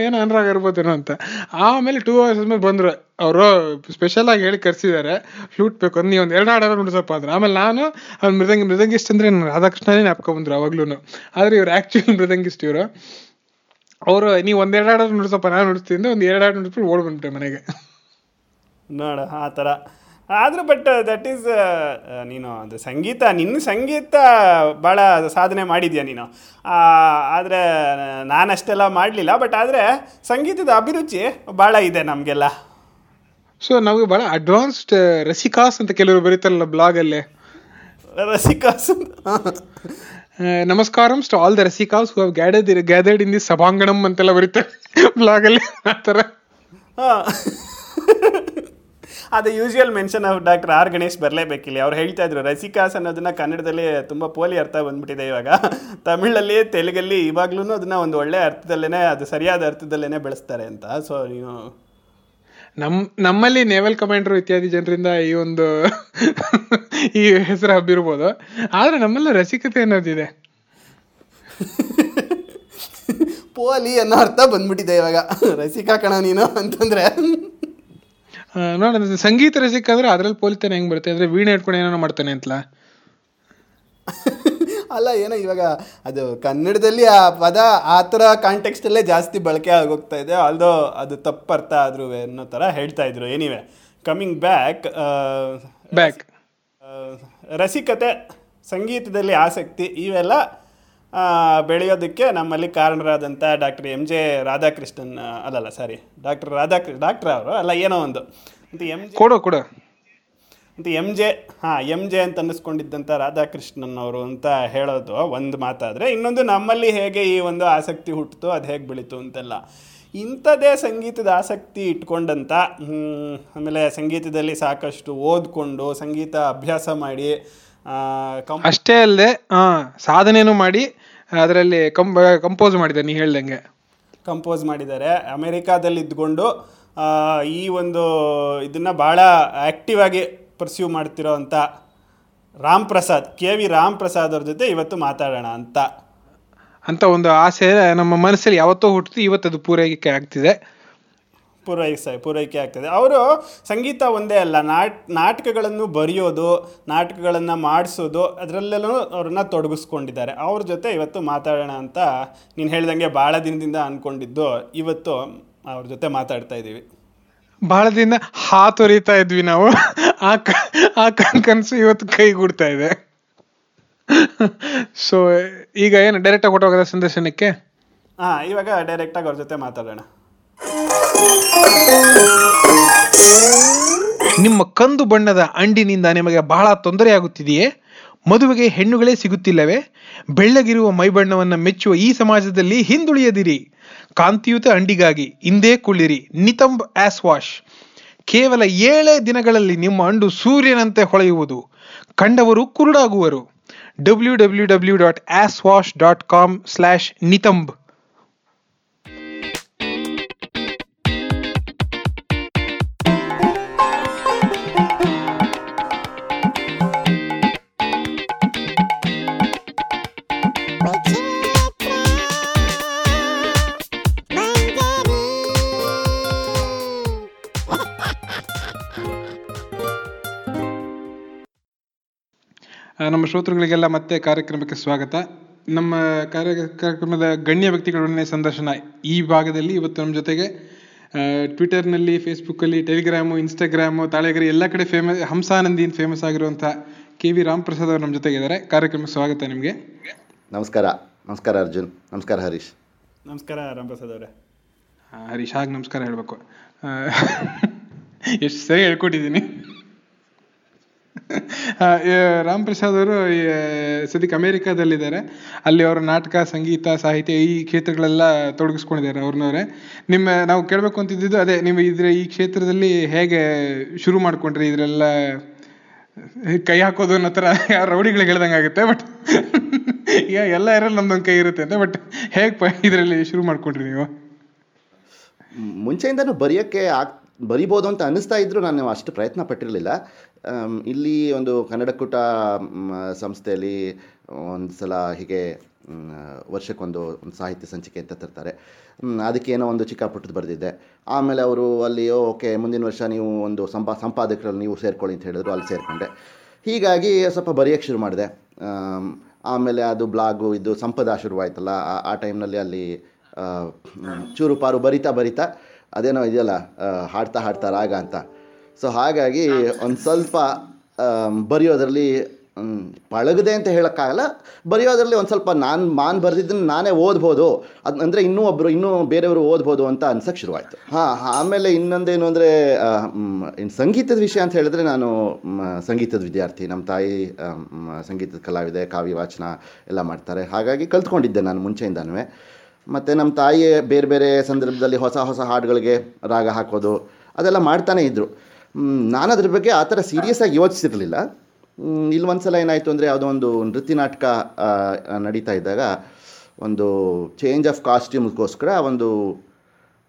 ಏನೋ ಅನುರಾಗ ಇರ್ಬೋದೇನೋ ಅಂತ. ಆಮೇಲೆ ಟೂ ಅವರ್ಸ್ ಮೇಲೆ ಬಂದ್ರು. ಅವರು ಸ್ಪೆಷಲ್ ಆಗಿ ಹೇಳಿ ಕರ್ಸಿದ್ದಾರೆ ಫ್ಲೂಟ್ ಬೇಕು ನೀವು ಒಂದು ಎರಡು ಹಾಡಾದ್ರು ನುಡಿಸಪ್ಪ ಅಂದ್ರೆ. ಆಮೇಲೆ ನಾನು ಅವ್ನು ಮೃದಂಗಿ ಮೃದಂಗಿಸ್ಟ್ ಅಂದ್ರೆ ರಾಧಾಕೃಷ್ಣನೇ ನಾಪ್ಕೊ ಬಂದ್ರು ಅವಾಗ್ಲೂ ಆದ್ರೆ ಇವ್ರು ಆಕ್ಚುಲಿ ಮೃದಂಗಿಸ್ಟ್ ಇವರು. ಅವರು, ನೀವು ಒಂದೆರಡು ಹಾಡಾದ್ರು ನುಡಿಸಪ್ಪ ನಾನು ನುಡಿಸ್ತೀನಿ ಒಂದು ಎರಡು ಹಾಡು ನುಡಿಸ್ಬಿಟ್ಟು ಮನೆಗೆ. ನೋಡ, ಆ ಥರ ಆದರೂ ಬಟ್ ದಟ್ ಈಸ್ ನೀನು ಅದು ಸಂಗೀತ ನಿನ್ನ ಸಂಗೀತ ಭಾಳ ಸಾಧನೆ ಮಾಡಿದ್ಯಾ ನೀನು? ಆದರೆ ನಾನಷ್ಟೆಲ್ಲ ಮಾಡಲಿಲ್ಲ ಬಟ್ ಆದರೆ ಸಂಗೀತದ ಅಭಿರುಚಿ ಭಾಳ ಇದೆ ನಮಗೆಲ್ಲ. ಸೊ ನಾವು ಭಾಳ ಅಡ್ವಾನ್ಸ್ಡ್ ರಸಿಕಾಸ್ ಅಂತ ಕೆಲವರು ಬರೀತಾರಲ್ಲ ಬ್ಲಾಗ್ ಅಲ್ಲಿ rasikas [LAUGHS] namaskaram to all the rasikas gathered gathered gathered in the sabhanganam ಅಂತೆಲ್ಲ ಬರೀತಾರೆ [LAUGHS] ಬ್ಲಾಗಲ್ಲಿ ಆ ಥರ. ಹಾಂ. [LAUGHS] ಅದು usual mention of doctor R Ganesh ಬರಲೇಬೇಕಿಲ್ಲ ಅವ್ರು ಹೇಳ್ತಾ ಇದ್ರು ರಸಿಕಾಸ್ ಅನ್ನೋದನ್ನ ಕನ್ನಡದಲ್ಲಿ ತುಂಬ ಪೋಲಿ ಅರ್ಥ ಬಂದ್ಬಿಟ್ಟಿದೆ ಇವಾಗ. [LAUGHS] ತಮಿಳಲ್ಲಿ ತೆಲುಗಲ್ಲಿ ಇವಾಗ್ಲೂ ಅದನ್ನ ಒಂದು ಒಳ್ಳೆ ಅರ್ಥದಲ್ಲೇ ಅದು ಸರಿಯಾದ ಅರ್ಥದಲ್ಲೇ ಬೆಳೆಸ್ತಾರೆ ಅಂತ. ಸೊ ನೀವು ನಮ್ ನಮ್ಮಲ್ಲಿ ನೇವಲ್ ಕಮಾಂಡರ್ ಇತ್ಯಾದಿ ಜನರಿಂದ ಈ ಒಂದು [LAUGHS] ಈ ಹೆಸರು ಹಬ್ಬಿರ್ಬೋದು. ಆದ್ರೆ ನಮ್ಮಲ್ಲಿ ರಸಿಕತೆ ಅನ್ನೋದಿದೆ. [LAUGHS] ಪೋಲಿ ಅನ್ನೋ ಅರ್ಥ ಬಂದ್ಬಿಟ್ಟಿದೆ ಇವಾಗ. ರಸಿಕಾ ಕಣ ನೀನು ಅಂತಂದ್ರೆ. ಆ, ನೋಡೋಣ ಸಂಗೀತ ರಸಿಕ ಅಂದ್ರೆ ಅದ್ರಲ್ಲಿ ಪೋಲಿತಾನೆ ಹೆಂಗ್ ಬರುತ್ತೆ? ಅಂದ್ರೆ ವೀಣೆ ಇಟ್ಕೊಂಡು ಏನೋ ಮಾಡ್ತಾನೆ ಅಂತಲ್ಲ [LAUGHS] ಅಲ್ಲ ಏನೋ ಇವಾಗ ಅದು ಕನ್ನಡದಲ್ಲಿ ಆ ಪದ ಆ ಥರ ಕಾಂಟೆಕ್ಸ್ಟಲ್ಲೇ ಜಾಸ್ತಿ ಬಳಕೆ ಆಗೋಗ್ತಾ ಇದೆ. ಆಲ್ದೋ ಅದು ತಪ್ಪರ್ಥ ಆದ್ರೂ ಅನ್ನೋ ಥರ ಹೇಳ್ತಾ ಇದ್ರು. ಏನಿವೆ ಕಮಿಂಗ್ ಬ್ಯಾಕ್ ಬ್ಯಾಕ್ ರಸಿಕತೆ ಸಂಗೀತದಲ್ಲಿ ಆಸಕ್ತಿ ಇವೆಲ್ಲ ಬೆಳೆಯೋದಕ್ಕೆ ನಮ್ಮಲ್ಲಿ ಕಾರಣರಾದಂಥ ಡಾಕ್ಟರ್ ಎಂ ಜೆ ರಾಧಾಕೃಷ್ಣನ್ ಅಲ್ಲಲ್ಲ ಸಾರಿ ಡಾಕ್ಟರ್ ರಾಧಾಕೃ ಡಾಕ್ಟರ್ ಅವರು ಅಲ್ಲ ಏನೋ ಒಂದು. ಅಂತ ಎಂ ಕೊಡು ಕೊಡು. ಅಂತ ಎಂ ಜೆ ಹಾಂ ಎಂ ಜೆ ಅಂತ ಅನ್ನಿಸ್ಕೊಂಡಿದ್ದಂಥ ರಾಧಾಕೃಷ್ಣನ್ ಅವರು ಅಂತ ಹೇಳೋದು ಒಂದು ಮಾತಾದರೆ ಇನ್ನೊಂದು ನಮ್ಮಲ್ಲಿ ಹೇಗೆ ಈ ಒಂದು ಆಸಕ್ತಿ ಹುಟ್ಟಿತು ಅದು ಹೇಗೆ ಬೆಳೀತು ಅಂತೆಲ್ಲ. ಇಂಥದ್ದೇ ಸಂಗೀತದ ಆಸಕ್ತಿ ಇಟ್ಕೊಂಡಂಥ ಆಮೇಲೆ ಸಂಗೀತದಲ್ಲಿ ಸಾಕಷ್ಟು ಓದ್ಕೊಂಡು ಸಂಗೀತ ಅಭ್ಯಾಸ ಮಾಡಿ ಅಷ್ಟೇ ಅಲ್ಲದೆ ಸಾಧನೆನೂ ಮಾಡಿ ಅದರಲ್ಲಿ ಕಂಪೋಸ್ ಮಾಡಿದೆ ನೀ ಹೇಳ್ದಂಗೆ. ಕಂಪೋಸ್ ಮಾಡಿದ್ದಾರೆ. ಅಮೆರಿಕಾದಲ್ಲಿ ಇದ್ಕೊಂಡು ಆ, ಈ ಒಂದು ಇದನ್ನು ಭಾಳ ಆ್ಯಕ್ಟಿವ್ ಆಗಿ ಪರ್ಸ್ಯೂ ಮಾಡ್ತಿರೋ ಅಂಥ ರಾಮ್ ಪ್ರಸಾದ್ ಕೆ ವಿ ರಾಮ್ ಪ್ರಸಾದ್ ಅವ್ರ ಜೊತೆ ಇವತ್ತು ಮಾತಾಡೋಣ ಅಂತ. ಅಂತ ಒಂದು ಆಸೆ ನಮ್ಮ ಮನಸ್ಸಲ್ಲಿ ಯಾವತ್ತೋ ಹುಟ್ಟಿತು ಇವತ್ತು ಅದು ಪೂರೈಕೆ ಆಗ್ತಿದೆ. ಪೂರೈಸ ಪೂರೈಕೆ ಆಗ್ತದೆ. ಅವರು ಸಂಗೀತ ಒಂದೇ ಅಲ್ಲ ನಾಟ್ ನಾಟಕಗಳನ್ನು ಬರೆಯೋದು ನಾಟಕಗಳನ್ನು ಮಾಡಿಸೋದು ಅದರಲ್ಲೆಲ್ಲೂ ಅವ್ರನ್ನ ತೊಡಗಿಸ್ಕೊಂಡಿದ್ದಾರೆ. ಅವ್ರ ಜೊತೆ ಇವತ್ತು ಮಾತಾಡೋಣ ಅಂತ ನೀನು ಹೇಳ್ದಂಗೆ ಭಾಳ ದಿನದಿಂದ ಅಂದ್ಕೊಂಡಿದ್ದು ಇವತ್ತು ಅವ್ರ ಜೊತೆ ಮಾತಾಡ್ತಾ ಇದ್ದೀವಿ. ಬಹಳ ದಿನ ಹಾತೊರಿತಾ ಇದ್ವಿ ನಾವು. ಆ ಆ ಕನ್- ಕನ್ಸು ಇವತ್ತು ಕೈಗೂಡ್ತಾ ಇದೆ. ಸೊ ಈಗ ಏನು ಡೈರೆಕ್ಟ್ ಆಗಿ ಹೊಟ್ಟೋಗದ ಸಂದರ್ಶನಕ್ಕೆ? ಹಾಂ ಇವಾಗ ಡೈರೆಕ್ಟಾಗಿ ಅವ್ರ ಜೊತೆ ಮಾತಾಡೋಣ. ನಿಮ್ಮ ಕಂದು ಬಣ್ಣದ ಅಂಡಿನಿಂದ ನಿಮಗೆ ಬಹಳ ತೊಂದರೆಯಾಗುತ್ತಿದೆಯೇ? ಮದುವೆಗೆ ಹೆಣ್ಣುಗಳೇ ಸಿಗುತ್ತಿಲ್ಲವೇ? ಬೆಳ್ಳಗಿರುವ ಮೈಬಣ್ಣವನ್ನು ಮೆಚ್ಚುವ ಈ ಸಮಾಜದಲ್ಲಿ ಹಿಂದುಳಿಯದಿರಿ. ಕಾಂತಿಯುತ ಅಂಡಿಗಾಗಿ ಇಂದೇ ಕುಳ್ಳಿರಿ. ನಿತಂಬ್ ಆಸ್ ವಾಶ್. ಕೇವಲ ಏಳೇ ದಿನಗಳಲ್ಲಿ ನಿಮ್ಮ ಅಂಡು ಸೂರ್ಯನಂತೆ ಹೊಳೆಯುವುದು. ಕಂಡವರು ಕುರುಡಾಗುವರು. W W W dot as wash dot com slash ನಿತಂಬ್. ನಮ್ಮ ಶ್ರೋತೃಗಳಿಗೆಲ್ಲ ಮತ್ತೆ ಕಾರ್ಯಕ್ರಮಕ್ಕೆ ಸ್ವಾಗತ. ನಮ್ಮ ಕಾರ್ಯ ಕಾರ್ಯಕ್ರಮದ ಗಣ್ಯ ವ್ಯಕ್ತಿಗಳೊಡನೆ ಸಂದರ್ಶನ ಈ ಭಾಗದಲ್ಲಿ. ಇವತ್ತು ನಮ್ಮ ಜೊತೆಗೆ ಟ್ವಿಟರ್ನಲ್ಲಿ ಫೇಸ್ಬುಕ್ಕಲ್ಲಿ ಟೆಲಿಗ್ರಾಮು ಇನ್ಸ್ಟಾಗ್ರಾಮು ತಾಳೆಗರಿ ಎಲ್ಲ ಕಡೆ ಫೇಮಸ್ ಹಂಸಾನಂದಿನ್ ಫೇಮಸ್ ಆಗಿರುವಂಥ ಕೆ ವಿ ರಾಮ್ ಪ್ರಸಾದ್ ಅವರು ನಮ್ಮ ಜೊತೆಗಿದ್ದಾರೆ ಕಾರ್ಯಕ್ರಮಕ್ಕೆ ಸ್ವಾಗತ ನಿಮಗೆ. ನಮಸ್ಕಾರ. ನಮಸ್ಕಾರ ಅರ್ಜುನ್. ನಮಸ್ಕಾರ ಹರೀಶ್. ನಮಸ್ಕಾರ ರಾಮಪ್ರಸಾದ್ ಅವರೇ. ಹರೀಶ್ ಹಾಗೆ ನಮಸ್ಕಾರ ಹೇಳಬೇಕು. ಎಷ್ಟು ಸರಿ ಹೇಳ್ಕೊಟ್ಟಿದ್ದೀನಿ. [LAUGHS] ರಾಮ್ ಪ್ರಸಾದ್ ಅವರು ಸದ್ಯಕ್ಕೆ ಅಮೇರಿಕಾದಲ್ಲಿದ್ದಾರೆ. ಅಲ್ಲಿ ಅವರ ನಾಟಕ, ಸಂಗೀತ, ಸಾಹಿತ್ಯ ಈ ಕ್ಷೇತ್ರಗಳೆಲ್ಲ ತೊಡಗಿಸ್ಕೊಂಡಿದ್ದಾರೆ ಅವ್ರನ್ನವ್ರೆ. ನಿಮ್ಮ, ನಾವು ಕೇಳಬೇಕು ಅಂತಿದ್ದು ಅದೇ, ನೀವು ಇದ್ರ ಈ ಕ್ಷೇತ್ರದಲ್ಲಿ ಹೇಗೆ ಶುರು ಮಾಡ್ಕೊಂಡ್ರಿ ಇದ್ರೆಲ್ಲ, ಕೈ ಹಾಕೋದು ಅನ್ನೋ ಥರ [LAUGHS] ರೌಡಿಗಳಿಗೆ ಹೇಳ್ದಂಗೆ ಆಗುತ್ತೆ ಬಟ್ ಈಗ [LAUGHS] ಎಲ್ಲ ಇರಲ್ಲ ನಮ್ದೊಂದು ಕೈ ಇರುತ್ತೆ ಅಂತ ಬಟ್ ಹೇಗೆ ಇದರಲ್ಲಿ ಶುರು ಮಾಡ್ಕೊಂಡ್ರಿ ನೀವು? ಮುಂಚೆಯಿಂದನೂ ಬರೆಯೋಕ್ಕೆ ಆಗ್ ಬರಿಬೋದು ಅಂತ ಅನ್ನಿಸ್ತಾ ಇದ್ದರೂ ನಾನು ಅಷ್ಟು ಪ್ರಯತ್ನ ಪಟ್ಟಿರಲಿಲ್ಲ. ಇಲ್ಲಿ ಒಂದು ಕನ್ನಡಕೂಟ ಸಂಸ್ಥೆಯಲ್ಲಿ ಒಂದು ಸಲ ಹೀಗೆ ವರ್ಷಕ್ಕೊಂದು ಒಂದು ಸಾಹಿತ್ಯ ಸಂಚಿಕೆ ಅಂತ ತರ್ತಾರೆ. ಅದಕ್ಕೆ ಏನೋ ಒಂದು ಚಿಕ್ಕ ಪುಟ್ಟದ್ದು ಬರೆದಿದ್ದೆ ಆಮೇಲೆ ಅವರು ಅಲ್ಲಿ ಓಕೆ, ಮುಂದಿನ ವರ್ಷ ನೀವು ಒಂದು ಸಂಪಾ, ಸಂಪಾದಕರಲ್ಲಿ ನೀವು ಸೇರ್ಕೊಳ್ಳಿ ಅಂತ ಹೇಳಿದ್ರು, ಅಲ್ಲಿ ಸೇರಿಕೊಂಡೆ. ಹೀಗಾಗಿ ಸ್ವಲ್ಪ ಬರೆಯೋಕ್ಕೆ ಶುರು ಮಾಡಿದೆ. ಆಮೇಲೆ ಅದು ಬ್ಲಾಗು, ಇದು ಸಂಪದ ಶುರುವಾಯ್ತಲ್ಲ, ಆ ಟೈಮ್ನಲ್ಲಿ ಅಲ್ಲಿ ಚೂರು ಪಾರು ಬರಿತಾ ಬರಿತಾ ಅದೇನೋ ಇದೆಯಲ್ಲ ಹಾಡ್ತಾ ಹಾಡ್ತಾ ರಾಗ ಅಂತ. ಸೊ ಹಾಗಾಗಿ ಒಂದು ಸ್ವಲ್ಪ ಬರೆಯೋದರಲ್ಲಿ ಪಳಗದೆ ಅಂತ ಹೇಳೋಕ್ಕಾಗಲ್ಲ. ಬರೆಯೋದ್ರಲ್ಲಿ ಒಂದು ಸ್ವಲ್ಪ ನಾನು ನಾನು ಬರೆದಿದ್ದನ್ನು ನಾನೇ ಓದ್ಬೋದು. ಅದು ಅಂದರೆ ಇನ್ನೂ ಒಬ್ಬರು ಇನ್ನೂ ಬೇರೆಯವರು ಓದ್ಬೋದು ಅಂತ ಅನ್ಸಕ್ಕೆ ಶುರುವಾಯಿತು. ಹಾಂ, ಆಮೇಲೆ ಇನ್ನೊಂದೇನು ಅಂದರೆ ಇನ್ನು ಸಂಗೀತದ ವಿಷಯ ಅಂತ ಹೇಳಿದ್ರೆ ನಾನು ಸಂಗೀತದ ವಿದ್ಯಾರ್ಥಿ. ನಮ್ಮ ತಾಯಿ ಸಂಗೀತದ ಕಲಾವಿದೆ, ಕಾವ್ಯ ವಾಚನ ಎಲ್ಲ ಮಾಡ್ತಾರೆ. ಹಾಗಾಗಿ ಕಲ್ತ್ಕೊಂಡಿದ್ದೆ ನಾನು ಮುಂಚೆಯಿಂದನೂ ಮತ್ತು ನಮ್ಮ ತಾಯಿಯೇ ಬೇರೆ ಬೇರೆ ಸಂದರ್ಭದಲ್ಲಿ ಹೊಸ ಹೊಸ ಹಾಡುಗಳಿಗೆ ರಾಗ ಹಾಕೋದು, ಅದೆಲ್ಲ ಮಾಡ್ತಾನೆ ಇದ್ದರು ನಾನು ಅದ್ರ ಬಗ್ಗೆ ಆ ಥರ ಸೀರಿಯಸ್ಸಾಗಿ ಯೋಚಿಸಿರಲಿಲ್ಲ. ಇಲ್ಲಿ ಒಂದು ಸಲ ಏನಾಯಿತು ಅಂದರೆ ಯಾವುದೋ ಒಂದು ನೃತ್ಯ ನಾಟಕ ನಡೀತಾ ಇದ್ದಾಗ ಒಂದು ಚೇಂಜ್ ಆಫ್ ಕಾಸ್ಟ್ಯೂಮ್ಗೋಸ್ಕರ ಒಂದು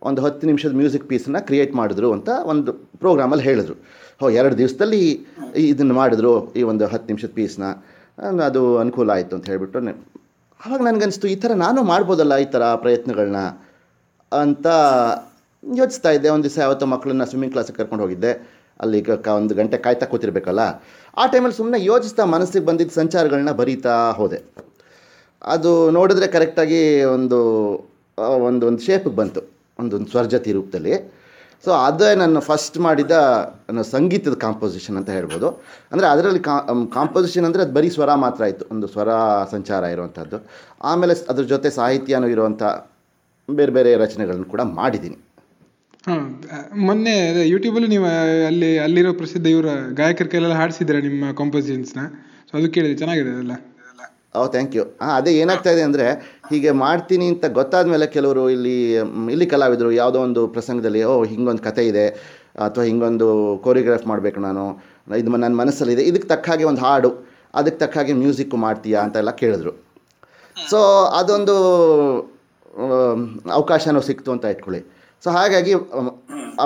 ಒಂದು ಹತ್ತು ನಿಮಿಷದ ಮ್ಯೂಸಿಕ್ ಪೀಸನ್ನ ಕ್ರಿಯೇಟ್ ಮಾಡಿದ್ರು ಅಂತ ಒಂದು ಪ್ರೋಗ್ರಾಮಲ್ಲಿ ಹೇಳಿದ್ರು. ಹೋ, ಎರಡು ದಿವಸದಲ್ಲಿ ಇದನ್ನು ಮಾಡಿದ್ರು ಈ ಒಂದು ಹತ್ತು ನಿಮಿಷದ ಪೀಸನ್ನ ಅದು ಅನುಕೂಲ ಆಯಿತು ಅಂತ ಹೇಳಿಬಿಟ್ಟು ಆವಾಗ ನನಗನ್ನಿಸ್ತು ಈ ಥರ ನಾನು ಮಾಡ್ಬೋದಲ್ಲ ಈ ಥರ ಪ್ರಯತ್ನಗಳನ್ನ ಅಂತ ಯೋಚಿಸ್ತಾ ಇದ್ದೆ. ಒಂದು ದಿವಸ ಯಾವತ್ತೋ ಮಕ್ಕಳನ್ನ ಸ್ವಿಮ್ಮಿಂಗ್ ಕ್ಲಾಸಿಗೆ ಕರ್ಕೊಂಡು ಹೋಗಿದ್ದೆ. ಅಲ್ಲಿ ಕ ಒಂದು ಗಂಟೆ ಕಾಯ್ತಾ ಕೂತಿರ್ಬೇಕಲ್ಲ? ಆ ಟೈಮಲ್ಲಿ ಸುಮ್ಮನೆ ಯೋಚಿಸ್ತಾ ಮನಸ್ಸಿಗೆ ಬಂದಿದ್ದ ಸಂಚಾರಗಳನ್ನ ಬರೀತಾ ಹೋದೆ. ಅದು ನೋಡಿದ್ರೆ ಕರೆಕ್ಟಾಗಿ ಒಂದು ಒಂದು ಒಂದು ಶೇಪಿಗೆ ಬಂತು. ಒಂದೊಂದು ಒಂದು ಸ್ವರ್ಜತಿ ರೂಪದಲ್ಲಿ. ಸೊ ಅದೇ ನಾನು ಫಸ್ಟ್ ಮಾಡಿದ, ನನ್ನ ಸಂಗೀತದ ಕಾಂಪೋಸಿಷನ್ ಅಂತ ಹೇಳ್ಬೋದು. ಅಂದರೆ ಅದರಲ್ಲಿ ಕಾಂಪೋಸಿಷನ್ ಅಂದರೆ ಅದು ಬರೀ ಸ್ವರ ಮಾತ್ರ ಆಯಿತು. ಒಂದು ಸ್ವರ ಸಂಚಾರ ಇರುವಂಥದ್ದು ಆಮೇಲೆ ಅದ್ರ ಜೊತೆ ಸಾಹಿತ್ಯನೂ ಇರುವಂಥ ಬೇರೆ ಬೇರೆ ರಚನೆಗಳನ್ನು ಕೂಡ ಮಾಡಿದ್ದೀನಿ. ಹಾಂ, ಮೊನ್ನೆ ಯೂಟ್ಯೂಬಲ್ಲಿ ನೀವು ಅಲ್ಲಿ, ಅಲ್ಲಿರೋ ಪ್ರಸಿದ್ಧ ಇವರ ಗಾಯಕರ ಕೈಲೆಲ್ಲ ಹಾಡಿಸಿದ್ರೆ ನಿಮ್ಮ ಕಾಂಪೋಸಿಷನ್ಸ್ನ ಸೊ ಅದು ಕೇಳಿದೆ, ಚೆನ್ನಾಗಿದೆ ಅದೆಲ್ಲ. ಓ ಥ್ಯಾಂಕ್ ಯು ಹಾಂ ಅದೇ ಏನಾಗ್ತಾ ಇದೆ ಅಂದರೆ ಹೀಗೆ ಮಾಡ್ತೀನಿ ಅಂತ ಗೊತ್ತಾದ ಮೇಲೆ ಕೆಲವರು ಇಲ್ಲಿ ಇಲ್ಲಿ ಕಲಾವಿದರು ಯಾವುದೋ ಒಂದು ಪ್ರಸಂಗದಲ್ಲಿ ಓ ಹಿಂಗೊಂದು ಕತೆ ಇದೆ ಅಥವಾ ಹಿಂಗೊಂದು ಕೋರಿಯೋಗ್ರಾಫ್ ಮಾಡಬೇಕು ನಾನು ಇದು ನನ್ನ ಮನಸ್ಸಲ್ಲಿದೆ ಇದಕ್ಕೆ ತಕ್ಕ ಹಾಗೆ ಒಂದು ಹಾಡು ಅದಕ್ಕೆ ತಕ್ಕ ಹಾಗೆ ಮ್ಯೂಸಿಕ್ಕು ಮಾಡ್ತೀಯಾ? ಅಂತೆಲ್ಲ ಕೇಳಿದ್ರು. ಸೊ ಅದೊಂದು ಅವಕಾಶನೂ ಸಿಕ್ತು ಅಂತ ಇಟ್ಕೊಳ್ಳಿ. ಸೊ ಹಾಗಾಗಿ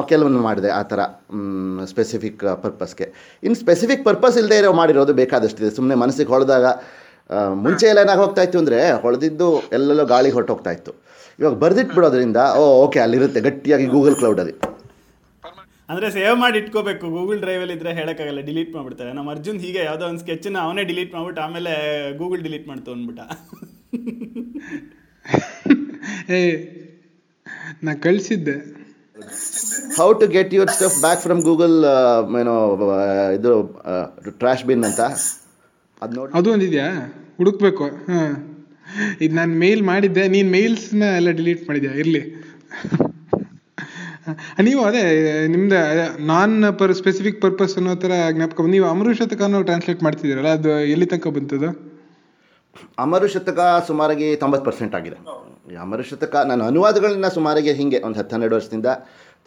ಕೆಲವನ್ನು ಮಾಡಿದೆ ಆ ಥರ ಸ್ಪೆಸಿಫಿಕ್ ಪರ್ಪಸ್ಗೆ ಇನ್ನು ಸ್ಪೆಸಿಫಿಕ್ ಪರ್ಪಸ್ ಇಲ್ಲದೆ ಇರೋ ಮಾಡಿರೋದು ಬೇಕಾದಷ್ಟಿದೆ. ಸುಮ್ಮನೆ ಮನಸ್ಸಿಗೆ ಹೊಡೆದಾಗ ಮುಂಚೆ ಎಲ್ಲ ಏನಾಗಿ ಹೋಗ್ತಾ ಇತ್ತು ಅಂದರೆ ಹೊಳೆದಿದ್ದು ಎಲ್ಲೆಲ್ಲೋ ಗಾಳಿ ಹೊರಟೋಗ್ತಾ ಇತ್ತು. ಇವಾಗ ಬರೆದಿಟ್ಟು ಬಿಡೋದ್ರಿಂದ ಓ ಓಕೆ ಅಲ್ಲಿರುತ್ತೆ ಗಟ್ಟಿಯಾಗಿ ಗೂಗಲ್ ಕ್ಲೌಡಲ್ಲಿ ಅಂದ್ರೆ ಸೇವ್ ಮಾಡಿ ಇಟ್ಕೋಬೇಕು. ಗೂಗಲ್ ಡ್ರೈವಲ್ಲಿ ಇದ್ರೆ ಹೇಳಕ್ಕಾಗಲ್ಲ ಡಿಲೀಟ್ ಮಾಡ್ಬಿಡ್ತಾರೆ. ನಮ್ಮ ಅರ್ಜುನ್ ಹೀಗೆ ಯಾವುದೋ ಒಂದು ಸ್ಕೆಚ್ನ ಅವನೇ ಡಿಲೀಟ್ ಮಾಡ್ಬಿಟ್ಟು ಆಮೇಲೆ ಗೂಗಲ್ ಡಿಲೀಟ್ ಮಾಡ್ತು ಅಂದ್ಬಿಟ್ಟ. ಏ ನಾ ಕಳಿಸಿದ್ದೆ. How to get your stuff back from Google ಏನೋ ಇದು ಟ್ರ್ಯಾಶ್ ಬಿನ್ ಅಂತ? ಅದು ನೋಡಿ ಅದು ಒಂದಿದೆಯಾ? ಹುಡುಕ್ಬೇಕು. ಹಾಂ. ಇದು ನಾನು ಮೇಲ್ ಮಾಡಿದ್ದೆ. ನೀನು ಮೇಲ್ಸ್ನ ಎಲ್ಲ ಡಿಲೀಟ್ ಮಾಡಿದ್ಯಾ? ಇರಲಿ. ನೀವು ಅದೇ ನಿಮ್ದು ನಾನ್ ಪರ್ ಸ್ಪೆಸಿಫಿಕ್ ಪರ್ಪಸ್ ಅನ್ನೋ ಥರ ಜ್ಞಾಪಕ ನೀವು ಅಮರು ಶತಕನೂ ಟ್ರಾನ್ಸ್ಲೇಟ್ ಮಾಡ್ತಿದ್ದೀರಲ್ಲ? ಅದು ಎಲ್ಲಿ ತನಕ ಬಂತದು? ಅಮರು ಶತಕ ಸುಮಾರಾಗಿ ತೊಂಬತ್ತು ಪರ್ಸೆಂಟ್ ಆಗಿದೆ. ಅಮರು ಶತಕ ನಾನು ಅನುವಾದಗಳನ್ನ ಸುಮಾರಿಗೆ ಹಿಂಗೆ ಒಂದು ಹತ್ತು ಹನ್ನೆರಡು ವರ್ಷದಿಂದ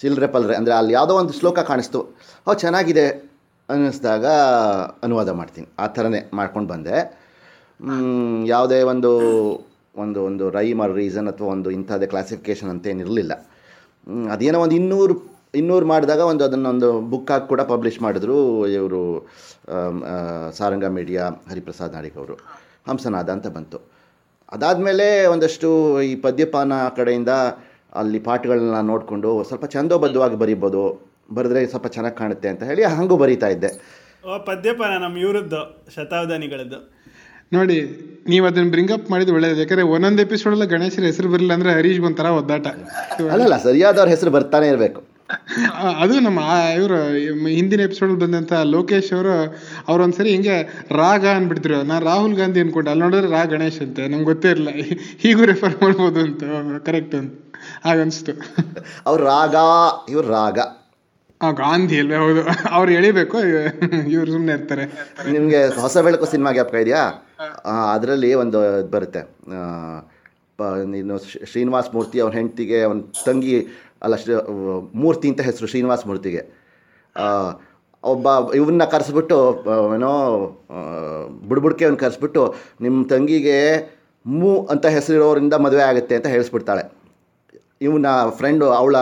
ಚಿಲ್ರೆ ಪಲ್ರೆ. ಅಂದರೆ ಅಲ್ಲಿ ಯಾವುದೋ ಒಂದು ಶ್ಲೋಕ ಕಾಣಿಸ್ತು. ಓ ಚೆನ್ನಾಗಿದೆ. ಅನ್ನಿಸ್ದಾಗ ಅನುವಾದ ಮಾಡ್ತೀನಿ. ಆ ಥರನೇ ಮಾಡ್ಕೊಂಡು ಬಂದೆ. ಯಾವುದೇ ಒಂದು ಒಂದು ಒಂದು ರೈಮ್ ಆರ್ ರೀಸನ್ ಅಥವಾ ಒಂದು ಇಂಥದ್ದೇ ಕ್ಲಾಸಿಫಿಕೇಷನ್ ಅಂತ ಏನಿರಲಿಲ್ಲ. ಅದೇನೋ ಒಂದು ಇನ್ನೂರು ಇನ್ನೂರು ಮಾಡಿದಾಗ ಒಂದು ಅದನ್ನೊಂದು ಬುಕ್ಕಾಗಿ ಕೂಡ ಪಬ್ಲಿಷ್ ಮಾಡಿದ್ರು ಇವರು ಸಾರಂಗ ಮೀಡಿಯಾ ಹರಿಪ್ರಸಾದ್ ನಾಡಿಗ್ ಅವರು ಹಂಸನಾದ ಅಂತ ಬಂತು. ಅದಾದಮೇಲೆ ಒಂದಷ್ಟು ಈ ಪದ್ಯಪಾನ ಕಡೆಯಿಂದ ಅಲ್ಲಿ ಪಾಠಗಳನ್ನ ನೋಡಿಕೊಂಡು ಸ್ವಲ್ಪ ಛಂದೋಬದ್ಧವಾಗಿ ಬರೀಬೋದು. ಬರೆದ್ರೆ ಸ್ವಲ್ಪ ಚೆನ್ನಾಗಿ ಕಾಣುತ್ತೆ ಅಂತ ಹೇಳಿ ಹಂಗೂ ಬರೀತಾ ಇದ್ದೆ. ಓ ಪದ್ಯಪಾನ ನಮ್ಮ ಇವರದ್ದು ಶತಾವಧಾನಿಗಳದ್ದು ನೋಡಿ ನೀವು ಅದನ್ನ ಬ್ರಿಂಗ್ ಅಪ್ ಮಾಡಿದ್ದು ಒಳ್ಳೇದು. ಯಾಕಂದ್ರೆ ಒಂದೊಂದು ಎಪಿಸೋಡಲ್ಲ ಗಣೇಶರ ಹೆಸರು ಬರಲಿಲ್ಲ ಅಂದ್ರೆ ಹರೀಶ್ ಒಂಥರ ಒದ್ದಾಟ. ಅಲ್ಲಲ್ಲ ಸರಿಯಾದವ್ರ ಹೆಸರು ಬರ್ತಾನೆ ಇರಬೇಕು. ಅದು ನಮ್ಮ ಇವರು ಹಿಂದಿನ ಎಪಿಸೋಡ್ ಬಂದಂತ ಲೋಕೇಶ್ ಅವರು ಅವ್ರೊಂದ್ಸರಿ ಹಿಂಗೆ ರಾಗ ಅನ್ಬಿಡ್ತಿರು ನಾನು ರಾಹುಲ್ ಗಾಂಧಿ ಅನ್ಕೊಂಡೆ. ಅಲ್ಲಿ ನೋಡಿದ್ರೆ ರಾ ಗಣೇಶ್ ಅಂತ. ನಂಗೆ ಗೊತ್ತೇ ಇರಲಿಲ್ಲ. ಹೀಗೂ ರೆಫರ್ ಮಾಡ್ಬೋದು ಅಂತ. ಕರೆಕ್ಟ್ ಅಂತ. ಹಾಗನ್ಸ್ತು. ಅವ್ರು ರಾಗ ಇವ್ರು ರಾಗ ಗಾಂಧಿ ಅಲ್ವೇ? ಹೌದು. ಅವ್ರು ಎಳಿಬೇಕು? ಇವ್ರು ಸುಮ್ಮನೆ ಇರ್ತಾರೆ. ನಿಮಗೆ ಹೊಸ ಬೆಳಕು ಸಿನಿಮಾ ಜ್ಞಾಪಕ ಇದೆಯಾ ಅದರಲ್ಲಿ ಒಂದು ಬರುತ್ತೆ. ನೀನು ಶ್ರೀ- ಶ್ರೀನಿವಾಸ್ ಮೂರ್ತಿ ಅವನ ಹೆಂಡತಿಗೆ, ಅವನ ತಂಗಿ, ಅಲ್ಲ ಮೂರ್ತಿ ಅಂತ ಹೆಸರು ಶ್ರೀನಿವಾಸ್ ಮೂರ್ತಿಗೆ. ಒಬ್ಬ ಇವನ್ನ ಕರೆಸ್ಬಿಟ್ಟು ಏನೋ ಬುಡ್ಬುಡ್ಕೆ ಅವ್ನು ಕರೆಸ್ಬಿಟ್ಟು ನಿಮ್ಮ ತಂಗಿಗೆ ಮೂ ಅಂತ ಹೆಸರಿರೋರಿಂದ ಮದುವೆ ಆಗುತ್ತೆ ಅಂತ ಹೇಳಿಸ್ಬಿಡ್ತಾಳೆ. ಇವನ ಫ್ರೆಂಡು ಅವಳ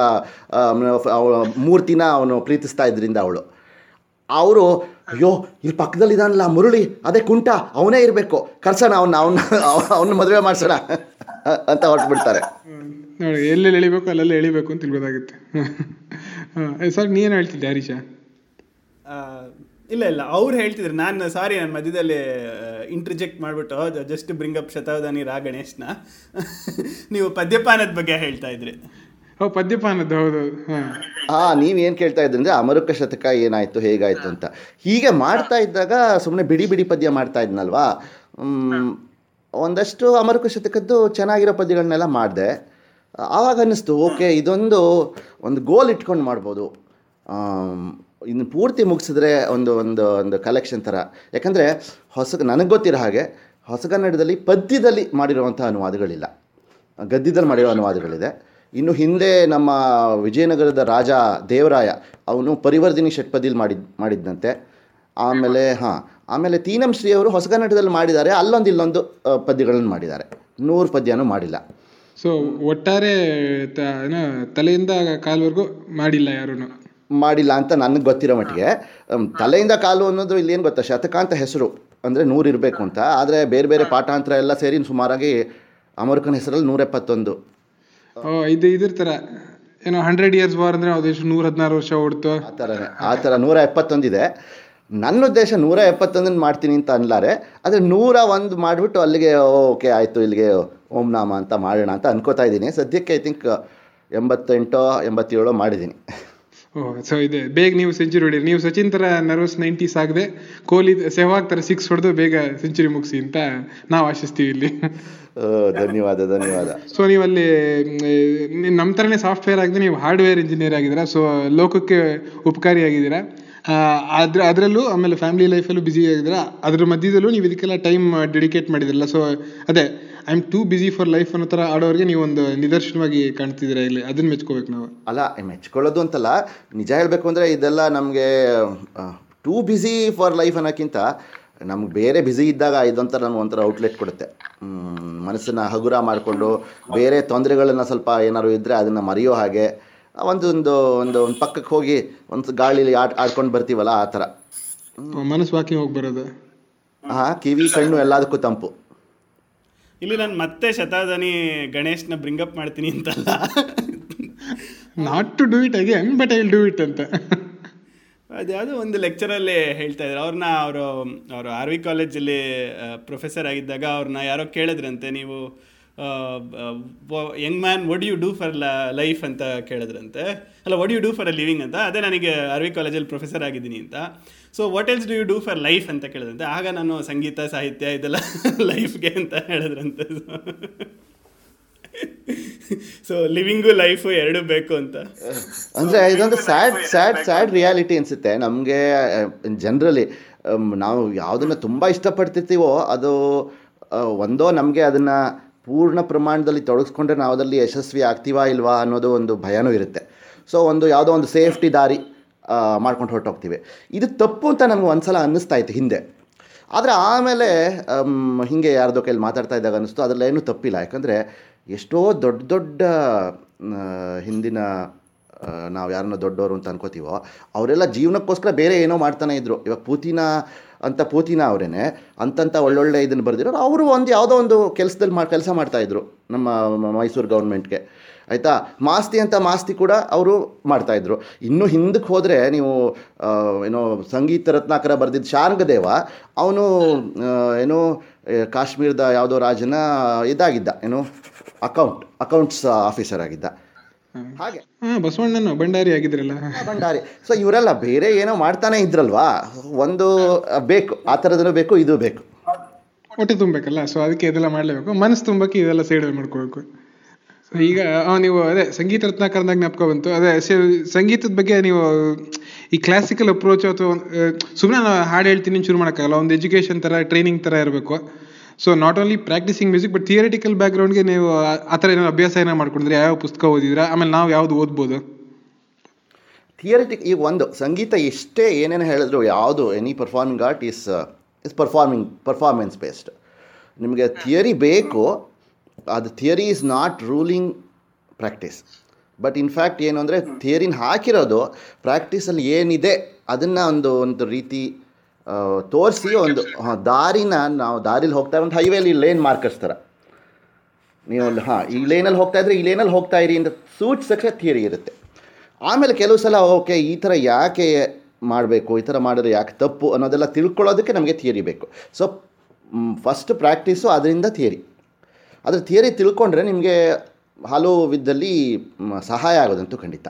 ಅವಳ ಮೂರ್ತಿನ ಅವನು ಪ್ರೀತಿಸ್ತಾ ಇದ್ರಿಂದ ಅವಳು. ಅವರು ಅಯ್ಯೋ ಇಲ್ಲಿ ಪಕ್ಕದಲ್ಲಿದ್ದಾನಲ್ಲ ಮುರುಳಿ ಅದೇ ಕುಂಟ ಅವನೇ ಇರಬೇಕು. ಕರ್ಸೋಣ ಅವನ್ನ ಅವನ್ನ ಅವನ ಮದುವೆ ಮಾಡ್ಸೋಣ. ಅಂತ ಹೊರಟ್ಬಿಡ್ತಾರೆ. ನೋಡಿ ಎಲ್ಲೆಲ್ಲಿ ಎಳಿಬೇಕು ಅಲ್ಲೆಲ್ಲ ಎಳಿಬೇಕು ಅಂತ ತಿಳ್ಬೋದಾಗುತ್ತೆ ಸರ್ ನೀನು ಹೇಳ್ತಿದ್ದೆ ಹರೀಶ? ಇಲ್ಲ ಇಲ್ಲ ಅವ್ರು ಹೇಳ್ತಿದ್ರು ನಾನು ಸಾರಿ ನಾನು ಮಧ್ಯದಲ್ಲಿ ಇಂಟರ್ಜೆಕ್ಟ್ ಮಾಡಿಬಿಟ್ಟು just bring up Shatavadhani R ಗಣೇಶ್ನ ನೀವು ಪದ್ಯಪಾನದ ಬಗ್ಗೆ ಹೇಳ್ತಾ ಇದ್ರಿ. ಓ ಪದ್ಯಪಾನದ್ದು ಹೌದು ಹಾ. ಹಾಂ ನೀವೇನು ಕೇಳ್ತಾ ಇದ್ರಿ ಅಂದ್ರೆ ಅಮರುಕ ಶತಕ ಏನಾಯ್ತು ಹೇಗಾಯ್ತು ಅಂತ. ಹೀಗೆ ಮಾಡ್ತಾ ಇದ್ದಾಗ ಸುಮ್ಮನೆ ಬಿಡಿ ಬಿಡಿ ಪದ್ಯ ಮಾಡ್ತಾ ಇದ್ನಲ್ವಾ? ಒಂದಷ್ಟು ಅಮರುಕ ಶತಕದ್ದು ಚೆನ್ನಾಗಿರೋ ಪದ್ಯಗಳನ್ನೆಲ್ಲ ಮಾಡಿದೆ. ಆವಾಗ ಅನ್ನಿಸ್ತು ಓಕೆ ಇದೊಂದು ಒಂದು ಗೋಲ್ ಇಟ್ಕೊಂಡು ಮಾಡ್ಬೋದು. ಇನ್ನು ಪೂರ್ತಿ ಮುಗಿಸಿದ್ರೆ ಒಂದು ಒಂದು ಒಂದು ಕಲೆಕ್ಷನ್ ಥರ ಯಾಕಂದರೆ ಹೊಸ ನನಗೆ ಗೊತ್ತಿರೋ ಹಾಗೆ ಹೊಸಗನ್ನಡದಲ್ಲಿ ಪದ್ಯದಲ್ಲಿ ಮಾಡಿರುವಂಥ ಅನುವಾದಗಳಿಲ್ಲ. ಗದ್ಯದಲ್ಲಿ ಮಾಡಿರೋ ಅನುವಾದಗಳಿದೆ. ಇನ್ನು ಹಿಂದೆ ನಮ್ಮ ವಿಜಯನಗರದ ರಾಜ ದೇವರಾಯ ಅವನು ಪರಿವರ್ಧಿನಿ ಷಟ್ಪದಿಯಲ್ಲಿ ಮಾಡಿದ್ ಮಾಡಿದ್ದಂತೆ ಆಮೇಲೆ, ಹಾಂ, ಆಮೇಲೆ ತೀನಂ ಶ್ರೀ ಅವರು ಹೊಸಗನ್ನಡದಲ್ಲಿ ಮಾಡಿದ್ದಾರೆ. ಅಲ್ಲೊಂದು, ಇಲ್ಲೊಂದು ಪದ್ಯಗಳನ್ನು ಮಾಡಿದ್ದಾರೆ. ನೂರು ಪದ್ಯನೂ ಮಾಡಿಲ್ಲ. ಸೊ ಒಟ್ಟಾರೆ ತಲೆಯಿಂದ ಕಾಲ್ವರೆಗೂ ಮಾಡಿಲ್ಲ ಯಾರೂ ಮಾಡಿಲ್ಲ ಅಂತ ನನಗೆ ಗೊತ್ತಿರೋ ಮಟ್ಟಿಗೆ ತಲೆಯಿಂದ ಕಾಲು ಅನ್ನೋದು ಇಲ್ಲಿ ಏನು ಗೊತ್ತಾ? ಶತಕ ಅಂತ ಹೆಸರು. ಅಂದರೆ ನೂರು ಇರಬೇಕು ಅಂತ. ಆದರೆ ಬೇರೆ ಬೇರೆ ಪಾಠಾಂತರ ಎಲ್ಲ ಸೇರಿ ಸುಮಾರಾಗಿ ಅಮೆರಿಕನ್ ಹೆಸರಲ್ಲಿ ನೂರ ಎಪ್ಪತ್ತೊಂದು ಇದು ಇದ್ರ ಥರ ಏನೋ ಹಂಡ್ರೆಡ್ ಇಯರ್ಸ್ ವಾರ್ ಅಂದರೆ ಅದು ಎಷ್ಟು ನೂರ ಹದಿನಾರು ವರ್ಷ ಓಡ್ತು. ಆ ಥರ ಆ ಥರ ನೂರ ಎಪ್ಪತ್ತೊಂದಿದೆ ನನ್ನ ಉದ್ದೇಶ ನೂರ ಎಪ್ಪತ್ತೊಂದನ್ನು ಮಾಡ್ತೀನಿ ಅಂತ ಅನ್ಲಾರೆ. ಆದರೆ ನೂರ ಒಂದು ಮಾಡಿಬಿಟ್ಟು ಅಲ್ಲಿಗೆ ಓಕೆ ಆಯಿತು ಇಲ್ಲಿಗೆ ಓಂ ನಾಮ ಅಂತ ಮಾಡೋಣ ಅಂತ ಅನ್ಕೋತಾ ಇದ್ದೀನಿ. ಸದ್ಯಕ್ಕೆ ಐ ಥಿಂಕ್ ಎಂಬತ್ತೆಂಟೋ ಎಂಬತ್ತೇಳೋ ಮಾಡಿದ್ದೀನಿ. ಓ ಸೊ ಇದೆ ಬೇಗ ನೀವು ಸೆಂಚುರಿ ಹೊಡೀರಿ. ನೀವು ಸಚಿನ್ ತರ ನರ್ವಸ್ ನೈಂಟೀಸ್ ಆಗದೆ ಕೊಹ್ಲಿ ಸೆಹ್ವಾಗ್ ಥರ ಸಿಕ್ಸ್ ಹೊಡೆದು ಬೇಗ ಸೆಂಚುರಿ ಮುಗಿಸಿ ಅಂತ ನಾವು ಆಶಿಸ್ತೀವಿ ಇಲ್ಲಿ. ಧನ್ಯವಾದ ಧನ್ಯವಾದ. ಸೊ ನೀವು ಅಲ್ಲಿ ನಮ್ಮ ಥರನೇ ಸಾಫ್ಟ್ವೇರ್ ಆಗದೆ ನೀವು ಹಾರ್ಡ್ವೇರ್ ಇಂಜಿನಿಯರ್ ಆಗಿದ್ದೀರಾ ಸೊ ಲೋಕಕ್ಕೆ ಉಪಕಾರಿ ಆಗಿದ್ದೀರಾ ಆ, ಅದ್ರ ಅದರಲ್ಲೂ ಆಮೇಲೆ ಫ್ಯಾಮಿಲಿ ಲೈಫಲ್ಲೂ ಬ್ಯುಸಿ ಆಗಿದ್ದೀರಾ. ಅದ್ರ ಮಧ್ಯದಲ್ಲೂ ನೀವು ಇದಕ್ಕೆಲ್ಲ ಟೈಮ್ ಡೆಡಿಕೇಟ್ ಮಾಡಿದಿರಲ್ಲ ಸೊ ಅದೇ I am too busy for life ಅನ್ನೋ ಥರ ಆಡೋರಿಗೆ ನೀವು ಒಂದು ನಿದರ್ಶನವಾಗಿ ಕಾಣ್ತಿದ್ದೀರಾ ಇಲ್ಲಿ? ಅದನ್ನ ಮೆಚ್ಕೋಬೇಕು ನಾವು. ಅಲ್ಲ ಮೆಚ್ಕೊಳ್ಳೋದು ಅಂತಲ್ಲ ನಿಜ ಹೇಳಬೇಕು ಅಂದರೆ ಇದೆಲ್ಲ ನಮಗೆ ಟೂ ಬಿಸಿ ಫಾರ್ ಲೈಫ್ ಅನ್ನೋಕ್ಕಿಂತ ನಮ್ಗೆ ಬೇರೆ ಬ್ಯುಸಿ ಇದ್ದಾಗ ಇದೊಂಥರ ನಮ್ಗೆ ಒಂಥರ ಔಟ್ಲೆಟ್ ಕೊಡುತ್ತೆ. ಮನಸ್ಸನ್ನು ಹಗುರ ಮಾಡಿಕೊಂಡು ಬೇರೆ ತೊಂದರೆಗಳನ್ನ ಸ್ವಲ್ಪ ಏನಾದ್ರು ಇದ್ದರೆ ಅದನ್ನು ಮರೆಯೋ ಹಾಗೆ ಒಂದು ಒಂದು ಒಂದು ಒಂದು ಪಕ್ಕಕ್ಕೆ ಹೋಗಿ ಒಂದು ಗಾಳಿಲಿ ಆಟ ಆಡ್ಕೊಂಡು ಬರ್ತೀವಲ್ಲ ಆ ಥರ ಮನಸ್ಸು ವಾಕಿಂಗ್ ಹೋಗಿ ಬರೋದು. ಹಾಂ ಕಿವಿ ಕಣ್ಣು ಎಲ್ಲದಕ್ಕೂ ತಂಪು. ಇಲ್ಲಿ ನಾನು ಮತ್ತೆ ಶತಾದನಿ ಗಣೇಶ್ನ ಬ್ರಿಂಗ್ ಅಪ್ ಮಾಡ್ತೀನಿ ಅಂತಲ್ಲ. Not to do it again but I will do it ಅಂತ ಅದ್ಯಾವುದೋ ಒಂದು ಲೆಕ್ಚರಲ್ಲಿ ಹೇಳ್ತಾ ಇದ್ರು. ಅವ್ರನ್ನ ಅವರು ಅವರು ಆರ್ ವಿ ಕಾಲೇಜಲ್ಲಿ ಪ್ರೊಫೆಸರ್ ಆಗಿದ್ದಾಗ ಅವ್ರನ್ನ ಯಾರೋ ಕೇಳಿದ್ರಂತೆ ನೀವು young man what you do for life ಅಂತ ಕೇಳಿದ್ರಂತೆ. ಅಲ್ಲ what you do for a living ಅಂತ. ಅದೇ ನನಗೆ ಆರ್ ವಿ ಕಾಲೇಜಲ್ಲಿ ಪ್ರೊಫೆಸರ್ ಆಗಿದ್ದೀನಿ ಅಂತ. So what else do you do for life ಅಂತ ಕೇಳಿದಂತೆ. ಆಗ ನಾನು ಸಂಗೀತ, ಸಾಹಿತ್ಯ ಇದೆಲ್ಲ [LAUGHS] ಲೈಫ್ಗೆ ಅಂತ ಹೇಳಿದ್ರಂತೆ. ಸೊ ಲಿವಿಂಗು ಲೈಫು ಎರಡು ಬೇಕು ಅಂತ. ಅಂದರೆ ಇದೊಂದು ಸ್ಯಾಡ್ ಸ್ಯಾಡ್ ಸ್ಯಾಡ್ ರಿಯಾಲಿಟಿ ಅನಿಸುತ್ತೆ. ನಮಗೆ ಜನರಲಿ ನಾವು ಯಾವುದನ್ನು ತುಂಬ ಇಷ್ಟಪಡ್ತಿರ್ತೀವೋ, ಅದು ಒಂದೋ ನಮಗೆ ಅದನ್ನು ಪೂರ್ಣ ಪ್ರಮಾಣದಲ್ಲಿ ತೊಡಗಿಸ್ಕೊಂಡ್ರೆ ನಾವು ಅದರಲ್ಲಿ ಯಶಸ್ವಿ ಆಗ್ತೀವಾ ಇಲ್ವಾ ಅನ್ನೋದು ಒಂದು ಭಯನೂ ಇರುತ್ತೆ. ಸೊ ಒಂದು ಯಾವುದೋ ಒಂದು ಸೇಫ್ಟಿ ದಾರಿ. ಮಾಡ್ಕೊಂಡು ಹೊರಟೋಗ್ತೀವಿ. ಇದು ತಪ್ಪು ಅಂತ ನನಗೆ ಒಂದ್ಸಲ ಅನ್ನಿಸ್ತಾ ಇತ್ತು ಹಿಂದೆ. ಆದರೆ ಆಮೇಲೆ ಹೀಗೆ ಯಾರ್ದೋ ಕೈಲಿ ಮಾತಾಡ್ತಾ ಇದ್ದಾಗ ಅನ್ನಿಸ್ತು. ಅದರಲ್ಲಿ ಏನೂ ತಪ್ಪಿಲ್ಲ. ಯಾಕಂದರೆ ಎಷ್ಟೋ ದೊಡ್ಡ ದೊಡ್ಡ ಹಿಂದಿನ ನಾವು ಯಾರನ್ನ ದೊಡ್ಡವರು ಅಂತ ಅನ್ಕೋತೀವೋ, ಅವರೆಲ್ಲ ಜೀವನಕ್ಕೋಸ್ಕರ ಬೇರೆ ಏನೋ ಮಾಡ್ತಾನೆ ಇದ್ರು. ಇವಾಗ ಪೂತಿನ, ಅಂತ ಪೂತಿನ ಅವರೇನೆ ಅಂತಂಥ ಒಳ್ಳೊಳ್ಳೆ ಇದನ್ನು ಬರೆದಿರೋರು, ಅವರು ಒಂದು ಯಾವುದೋ ಒಂದು ಕೆಲಸದಲ್ಲಿ ಮಾ, ಕೆಲಸ ಮಾಡ್ತಾಯಿದ್ರು ನಮ್ಮ ಮೈಸೂರು ಗೌರ್ಮೆಂಟ್ಗೆ ಆಯಿತಾ? ಮಾಸ್ತಿ ಅಂತ ಮಾಸ್ತಿ ಕೂಡ ಅವರು ಮಾಡ್ತಾಯಿದ್ರು ಇನ್ನು ಹಿಂದಕ್ಕೆ ಹೋದರೆ ನೀವು ಏನೋ ಸಂಗೀತ ರತ್ನಾಕರ ಬರೆದಿದ್ದ ಶಾರ್ಂಗದೇವ ಅವನು ಏನೋ ಕಾಶ್ಮೀರದ ಯಾವುದೋ ರಾಜನ ಇದಾಗಿದ್ದ ಏನು ಅಕೌಂಟ್ ಅಕೌಂಟ್ಸ್ ಆಫೀಸರ್ ಆಗಿದ್ದ. ಹಾಗೆ. ಬಸವಣ್ಣನ ಭಂಡಾರಿ ಆಗಿದ್ರಲ್ಲ. ಭಂಡಾರಿ. ಸೊ ಇವರೆಲ್ಲ ಬೇರೆ ಏನೋ ಮಾಡ್ತಾನೆ ಇದ್ರಲ್ವಾ? ಒಂದು ಬೇಕು ಆ ಥರದೂ ಬೇಕು ಇದು ಬೇಕು. ಹೊಟ್ಟೆ ತುಂಬಬೇಕಲ್ಲ? ಸೊ ಅದಕ್ಕೆ ಇದೆಲ್ಲ ಮಾಡಲೇಬೇಕು. ಮನಸ್ಸು ತುಂಬಕ್ಕೆ ಇದೆಲ್ಲ ಸೈಡ್ ಮಾಡ್ಕೋಬೇಕು. ಈಗ ನೀವು, ಅದೇ, ಸಂಗೀತ ರತ್ನಾಕರದಾಗ ಜ್ಞಾಪಕ ಬಂತು. ಅದೇ ಸಂಗೀತದ ಬಗ್ಗೆ ನೀವು, ಈ ಕ್ಲಾಸಿಕಲ್ ಅಪ್ರೋಚ್ ಅಥವಾ ಸುಮ್ಮನೆ ನಾನು ಹಾಡು ಹೇಳ್ತೀನಿ ಶುರು ಮಾಡೋಕ್ಕಾಗಲ್ಲ. ಒಂದು ಎಜುಕೇಷನ್ ಥರ ಟ್ರೈನಿಂಗ್ ಥರ ಇರಬೇಕು. So not only practising music but theoretical ಬ್ಯಾಕ್ಗ್ರೌಂಡ್ಗೆ ನೀವು, ಆ ಥರ ಏನಾದ್ರು ಅಭ್ಯಾಸ ಏನೋ ಮಾಡ್ಕೊಂಡಿದ್ರೆ ಯಾವ ಪುಸ್ತಕ ಓದಿದ್ರೆ? ಆಮೇಲೆ ನಾವು ಯಾವ್ದು ಓದ್ಬೋದು? ಥಿಯರಿಟಿಕ್ ಈಗ ಒಂದು ಸಂಗೀತ ಎಷ್ಟೇ ಏನೇನು ಹೇಳಿದ್ರು, ಯಾವುದು any performing art is is performing performance based ನಿಮಗೆ ಥಿಯರಿ ಬೇಕು ಅದು theory is not ruling practice but in fact ಏನು ಅಂದರೆ ಥಿಯರಿನ ಹಾಕಿರೋದು ಪ್ರಾಕ್ಟೀಸಲ್ಲಿ ಏನಿದೆ ಅದನ್ನು ಒಂದು ಒಂದು ರೀತಿ ತೋರಿಸಿ ಒಂದು ದಾರಿನ ನಾವು ದಾರಿಲಿ ಹೋಗ್ತಾ ಒಂದು ಹೈವೇಲಿ ಲೇನ್ ಮಾರ್ಕರ್ಸ್ ಥರ ನೀವು ಹಾಂ ಈ ಲೈನಲ್ಲಿ ಹೋಗ್ತಾ ಇದ್ರೆ ಈ ಲೇನಲ್ಲಿ ಹೋಗ್ತಾ ಇರಿ ಅಂತ ಸೂಚಿಸಕ್ಕೆ ಥಿಯರಿ ಇರುತ್ತೆ. ಆಮೇಲೆ ಕೆಲವು ಸಲ ಓಕೆ ಈ ಥರ ಯಾಕೆ ಮಾಡಬೇಕು ಈ ಥರ ಮಾಡಿದ್ರೆ ಯಾಕೆ ತಪ್ಪು ಅನ್ನೋದೆಲ್ಲ ತಿಳ್ಕೊಳ್ಳೋದಕ್ಕೆ ನಮಗೆ ಥಿಯರಿ ಬೇಕು. ಸೊ ಫಸ್ಟ್ ಪ್ರಾಕ್ಟೀಸು ಅದರಿಂದ ಥಿಯರಿ ಅದ್ರ ಥಿಯರಿ ತಿಳ್ಕೊಂಡ್ರೆ ನಿಮಗೆ ಹಲವು ವಿಧದಲ್ಲಿ ಸಹಾಯ ಆಗೋದಂತೂ ಖಂಡಿತ.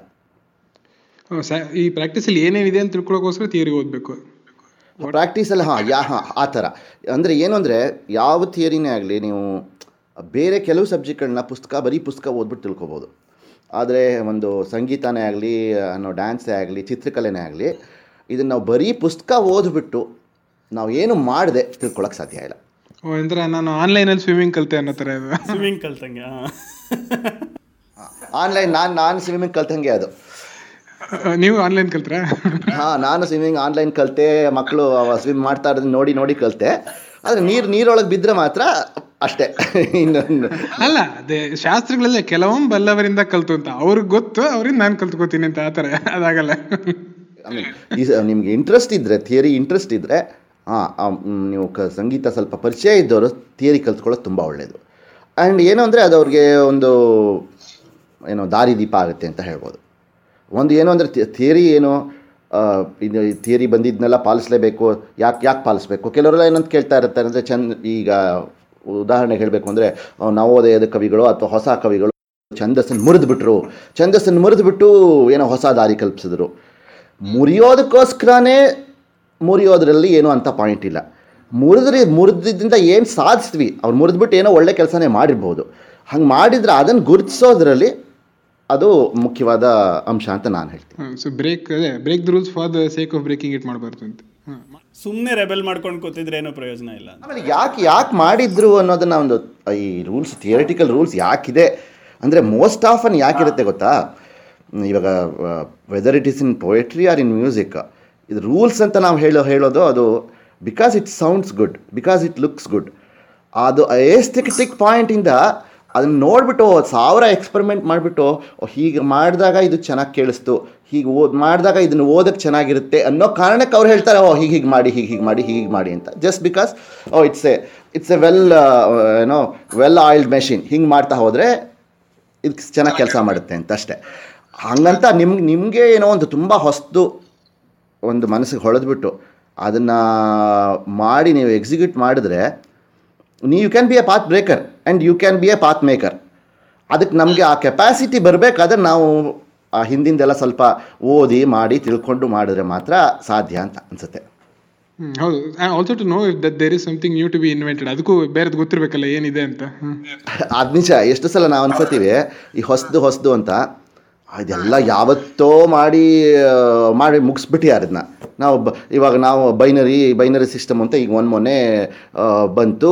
ಈ ಪ್ರಾಕ್ಟೀಸಲ್ಲಿ ಏನೇನಿದೆ ಅಂತ ತಿಳ್ಕೊಳ್ಳೋಕೋಸ್ಕರ ಥಿಯರಿ ಓದಬೇಕು. ಪ್ರಾಕ್ಟೀಸಲ್ಲಿ ಹಾಂ ಯಾ ಹಾಂ ಆ ಥರ. ಅಂದರೆ ಏನು ಅಂದರೆ ಯಾವ ಥಿಯರಿನೇ ಆಗಲಿ ನೀವು ಬೇರೆ ಕೆಲವು ಸಬ್ಜೆಕ್ಟ್ಗಳನ್ನ ಪುಸ್ತಕ ಬರೀ ಪುಸ್ತಕ ಓದ್ಬಿಟ್ಟು ತಿಳ್ಕೊಬೋದು. ಆದರೆ ಒಂದು ಸಂಗೀತನೇ ಆಗಲಿ ಅನ್ನೋ ಡ್ಯಾನ್ಸೇ ಆಗಲಿ ಚಿತ್ರಕಲೆನೇ ಆಗಲಿ ಇದನ್ನು ನಾವು ಬರೀ ಪುಸ್ತಕ ಓದ್ಬಿಟ್ಟು ನಾವು ಏನು ಮಾಡದೆ ತಿಳ್ಕೊಳಕ್ಕೆ ಸಾಧ್ಯ ಇಲ್ಲ. ಓ, ಅಂದ್ರೆ ನಾನು ಆನ್ಲೈನಲ್ಲಿ ಸ್ವಿಮ್ಮಿಂಗ್ ಕಲಿತೆ ಅನ್ನೋ ಥರ ಇದು. ಸ್ವಿಮ್ಮಿಂಗ್ ಕಲ್ತಂಗೆ ಆನ್ಲೈನ್ ನಾನು ನಾನು ಸ್ವಿಮ್ಮಿಂಗ್ ಕಲ್ತಂಗೆ ಅದು. ನೀವು ಆನ್ಲೈನ್ ಕಲ್ತ್ರಾ? ಹಾಂ ನಾನು ಸ್ವಿಮ್ಮಿಂಗ್ ಆನ್ಲೈನ್ ಕಲಿತೆ ಮಕ್ಕಳು ಸ್ವಿಮ್ ಮಾಡ್ತಾ ಇರೋದನ್ನ ನೋಡಿ ನೋಡಿ ಕಲಿತೆ. ಆದರೆ ನೀರು ನೀರೊಳಗೆ ಬಿದ್ದರೆ ಮಾತ್ರ ಅಷ್ಟೇ ಇನ್ನೊಂದು. ಅಲ್ಲ ಅದೇ ಶಾಸ್ತ್ರಗಳಲ್ಲೇ ಕೆಲವೊಮ್ಮೆ ಬಲ್ಲವರಿಂದ ಕಲ್ತು ಅಂತ. ಅವ್ರಿಗೆ ಗೊತ್ತು ಅವ್ರಿಂದ ನಾನು ಕಲ್ತ್ಕೋತೀನಿ ಅಂತ ಆ ಥರ. ಅದಾಗಲ್ಲ. ಈ ನಿಮ್ಗೆ ಇಂಟ್ರೆಸ್ಟ್ ಇದ್ದರೆ ಥಿಯರಿ ಇಂಟ್ರೆಸ್ಟ್ ಇದ್ದರೆ ಹಾಂ ನೀವು ಕ, ಸಂಗೀತ ಸ್ವಲ್ಪ ಪರಿಚಯ ಇದ್ದವರು ಥಿಯರಿ ಕಲ್ತ್ಕೊಳ್ಳೋದು ತುಂಬ ಒಳ್ಳೆಯದು ಆ್ಯಂಡ್ ಏನು ಅಂದರೆ ಅದು ಅವ್ರಿಗೆ ಒಂದು, ಏನೋ ದಾರಿದೀಪ ಆಗುತ್ತೆ ಅಂತ ಹೇಳ್ಬೋದು. ಒಂದು ಏನು ಅಂದರೆ ಥಿಯರಿ ಏನು ಇದು ಥಿಯರಿ ಬಂದಿದ್ದನ್ನೆಲ್ಲ ಪಾಲಿಸಲೇಬೇಕು, ಯಾಕೆ ಯಾಕೆ ಪಾಲಿಸ್ಬೇಕು? ಕೆಲವರೆಲ್ಲ ಏನಂತ ಕೇಳ್ತಾ ಇರ್ತಾರೆ ಅಂದರೆ ಚಂದ, ಈಗ ಉದಾಹರಣೆಗೆ ಹೇಳಬೇಕು ಅಂದರೆ ನವೋದಯದ ಕವಿಗಳು ಅಥವಾ ಹೊಸ ಕವಿಗಳು ಛಂದಸ್ಸನ್ನು ಮುರಿದುಬಿಟ್ರು. ಛಂದಸ್ಸನ್ನು ಮುರಿದುಬಿಟ್ಟು ಏನೋ ಹೊಸ ದಾರಿ ಕಲ್ಪಿಸಿದ್ರು. ಮುರಿಯೋದಕ್ಕೋಸ್ಕರನೇ ಮುರಿಯೋದ್ರಲ್ಲಿ ಏನೂ ಅಂತ ಪಾಯಿಂಟ್ ಇಲ್ಲ. ಮುರಿದ್ರೆ ಮುರಿದಿದ್ದಿಂದ ಏನು ಸಾಧಿಸ್ತೀವಿ ಅವ್ರು ಮುರಿದ್ಬಿಟ್ಟು ಏನೋ ಒಳ್ಳೆ ಕೆಲಸನೇ ಮಾಡಿರ್ಬೋದು. ಹಂಗೆ ಮಾಡಿದ್ರೆ ಅದನ್ನು ಗುರುತಿಸೋದ್ರಲ್ಲಿ ಅದು ಮುಖ್ಯವಾದ ಅಂಶ ಅಂತ ನಾನು ಹೇಳ್ತೀನಿ. ಸೊ ಬ್ರೇಕ್ ಅದೇ break the rules for the sake of breaking it ಮಾಡಬಾರ್ದು ಅಂತ. ಸುಮ್ಮನೆ ರೆಬೆಲ್ ಮಾಡ್ಕೊಂಡು ಕೂತಿದ್ರೆ ಏನೋ ಪ್ರಯೋಜನ ಇಲ್ಲ ಆಮೇಲೆ ಯಾಕೆ ಯಾಕೆ ಮಾಡಿದ್ರು ಅನ್ನೋದನ್ನ ಒಂದು ಈ ರೂಲ್ಸ್ ಥಿಯರಿಟಿಕಲ್ ರೂಲ್ಸ್ ಯಾಕಿದೆ? ಅಂದರೆ ಮೋಸ್ಟ್ ಆಫನ್ ಯಾಕಿರುತ್ತೆ ಗೊತ್ತಾ? ಇವಾಗ whether it is in poetry or in music ಇದು ರೂಲ್ಸ್ ಅಂತ ನಾವು ಹೇಳೋ, ಹೇಳೋದು ಅದು because it sounds good because it looks good ಅದು ಏಸ್ಥೆಟಿಕ್ ಪಾಯಿಂಟಿಂದ ಅದನ್ನು ನೋಡಿಬಿಟ್ಟು ಸಾವಿರ ಎಕ್ಸ್ಪೆರಿಮೆಂಟ್ ಮಾಡಿಬಿಟ್ಟು ಹೀಗೆ ಮಾಡಿದಾಗ ಇದು ಚೆನ್ನಾಗಿ ಕೇಳಿಸ್ತು, ಹೀಗೆ ಓದ್, ಮಾಡಿದಾಗ ಇದನ್ನು ಓದಕ್ಕೆ ಚೆನ್ನಾಗಿರುತ್ತೆ ಅನ್ನೋ ಕಾರಣಕ್ಕೆ ಅವ್ರು ಹೇಳ್ತಾರೆ, ಓ, ಹೀಗೆ ಹೀಗೆ ಮಾಡಿ, ಹೀಗೆ ಹೀಗೆ ಮಾಡಿ ಹೀಗೆ ಮಾಡಿ ಅಂತ. Just because oh it's a it's a well ಏನೋ ವೆಲ್ ಆಯಿಲ್ಡ್ ಮೆಷಿನ್ ಹಿಂಗೆ ಮಾಡ್ತಾ ಹೋದರೆ ಇದು ಚೆನ್ನಾಗಿ ಕೆಲಸ ಮಾಡುತ್ತೆ ಅಂತ ಅಷ್ಟೇ. ಹಂಗಂತ ನಿಮ್ಗೆ ನಿಮಗೆ ಏನೋ ಒಂದು ತುಂಬ ಹೊಸದು ಒಂದು ಮನಸ್ಸಿಗೆ ಹೊಳೆದ್ಬಿಟ್ಟು ಅದನ್ನು ಮಾಡಿ ನೀವು ಎಕ್ಸಿಕ್ಯೂಟ್ ಮಾಡಿದ್ರೆ you can be a path breaker and you can be a path maker ಅದಕ್ಕೆ ನಮಗೆ ಆ ಕೆಪಾಸಿಟಿ ಬರಬೇಕಾದ್ರೆ ನಾವು ಆ ಹಿಂದಿಂದೆಲ್ಲ ಸ್ವಲ್ಪ ಓದಿ ಮಾಡಿ ತಿಳ್ಕೊಂಡು ಮಾಡಿದ್ರೆ ಮಾತ್ರ ಸಾಧ್ಯ ಅಂತ ಅನಿಸುತ್ತೆ. ಹೌದು. Also to know that there is something new to be invented ಅದಕ್ಕೂ ಬೇರೆದು ಗೊತ್ತಿರಬೇಕಲ್ಲ ಏನಿದೆ ಅಂತ. ಅದು ನಿಜ. ಎಷ್ಟು ಸಲ ನಾವು ಅನ್ಕೋತೀವಿ ಈ ಹೊಸದು ಹೊಸದು ಅಂತ ಇದೆಲ್ಲ ಯಾವತ್ತೋ ಮಾಡಿ ಮಾಡಿ ಮುಗಿಸ್ಬಿಟ್ಟಿದ್ದಾರೆ ಅದನ್ನ ನಾವು ಬ ಇವಾಗ ನಾವು ಬೈನರಿ ಬೈನರಿ ಸಿಸ್ಟಮ್ ಅಂತ ಈಗ ಒಂದು ಮೊನ್ನೆ ಬಂತು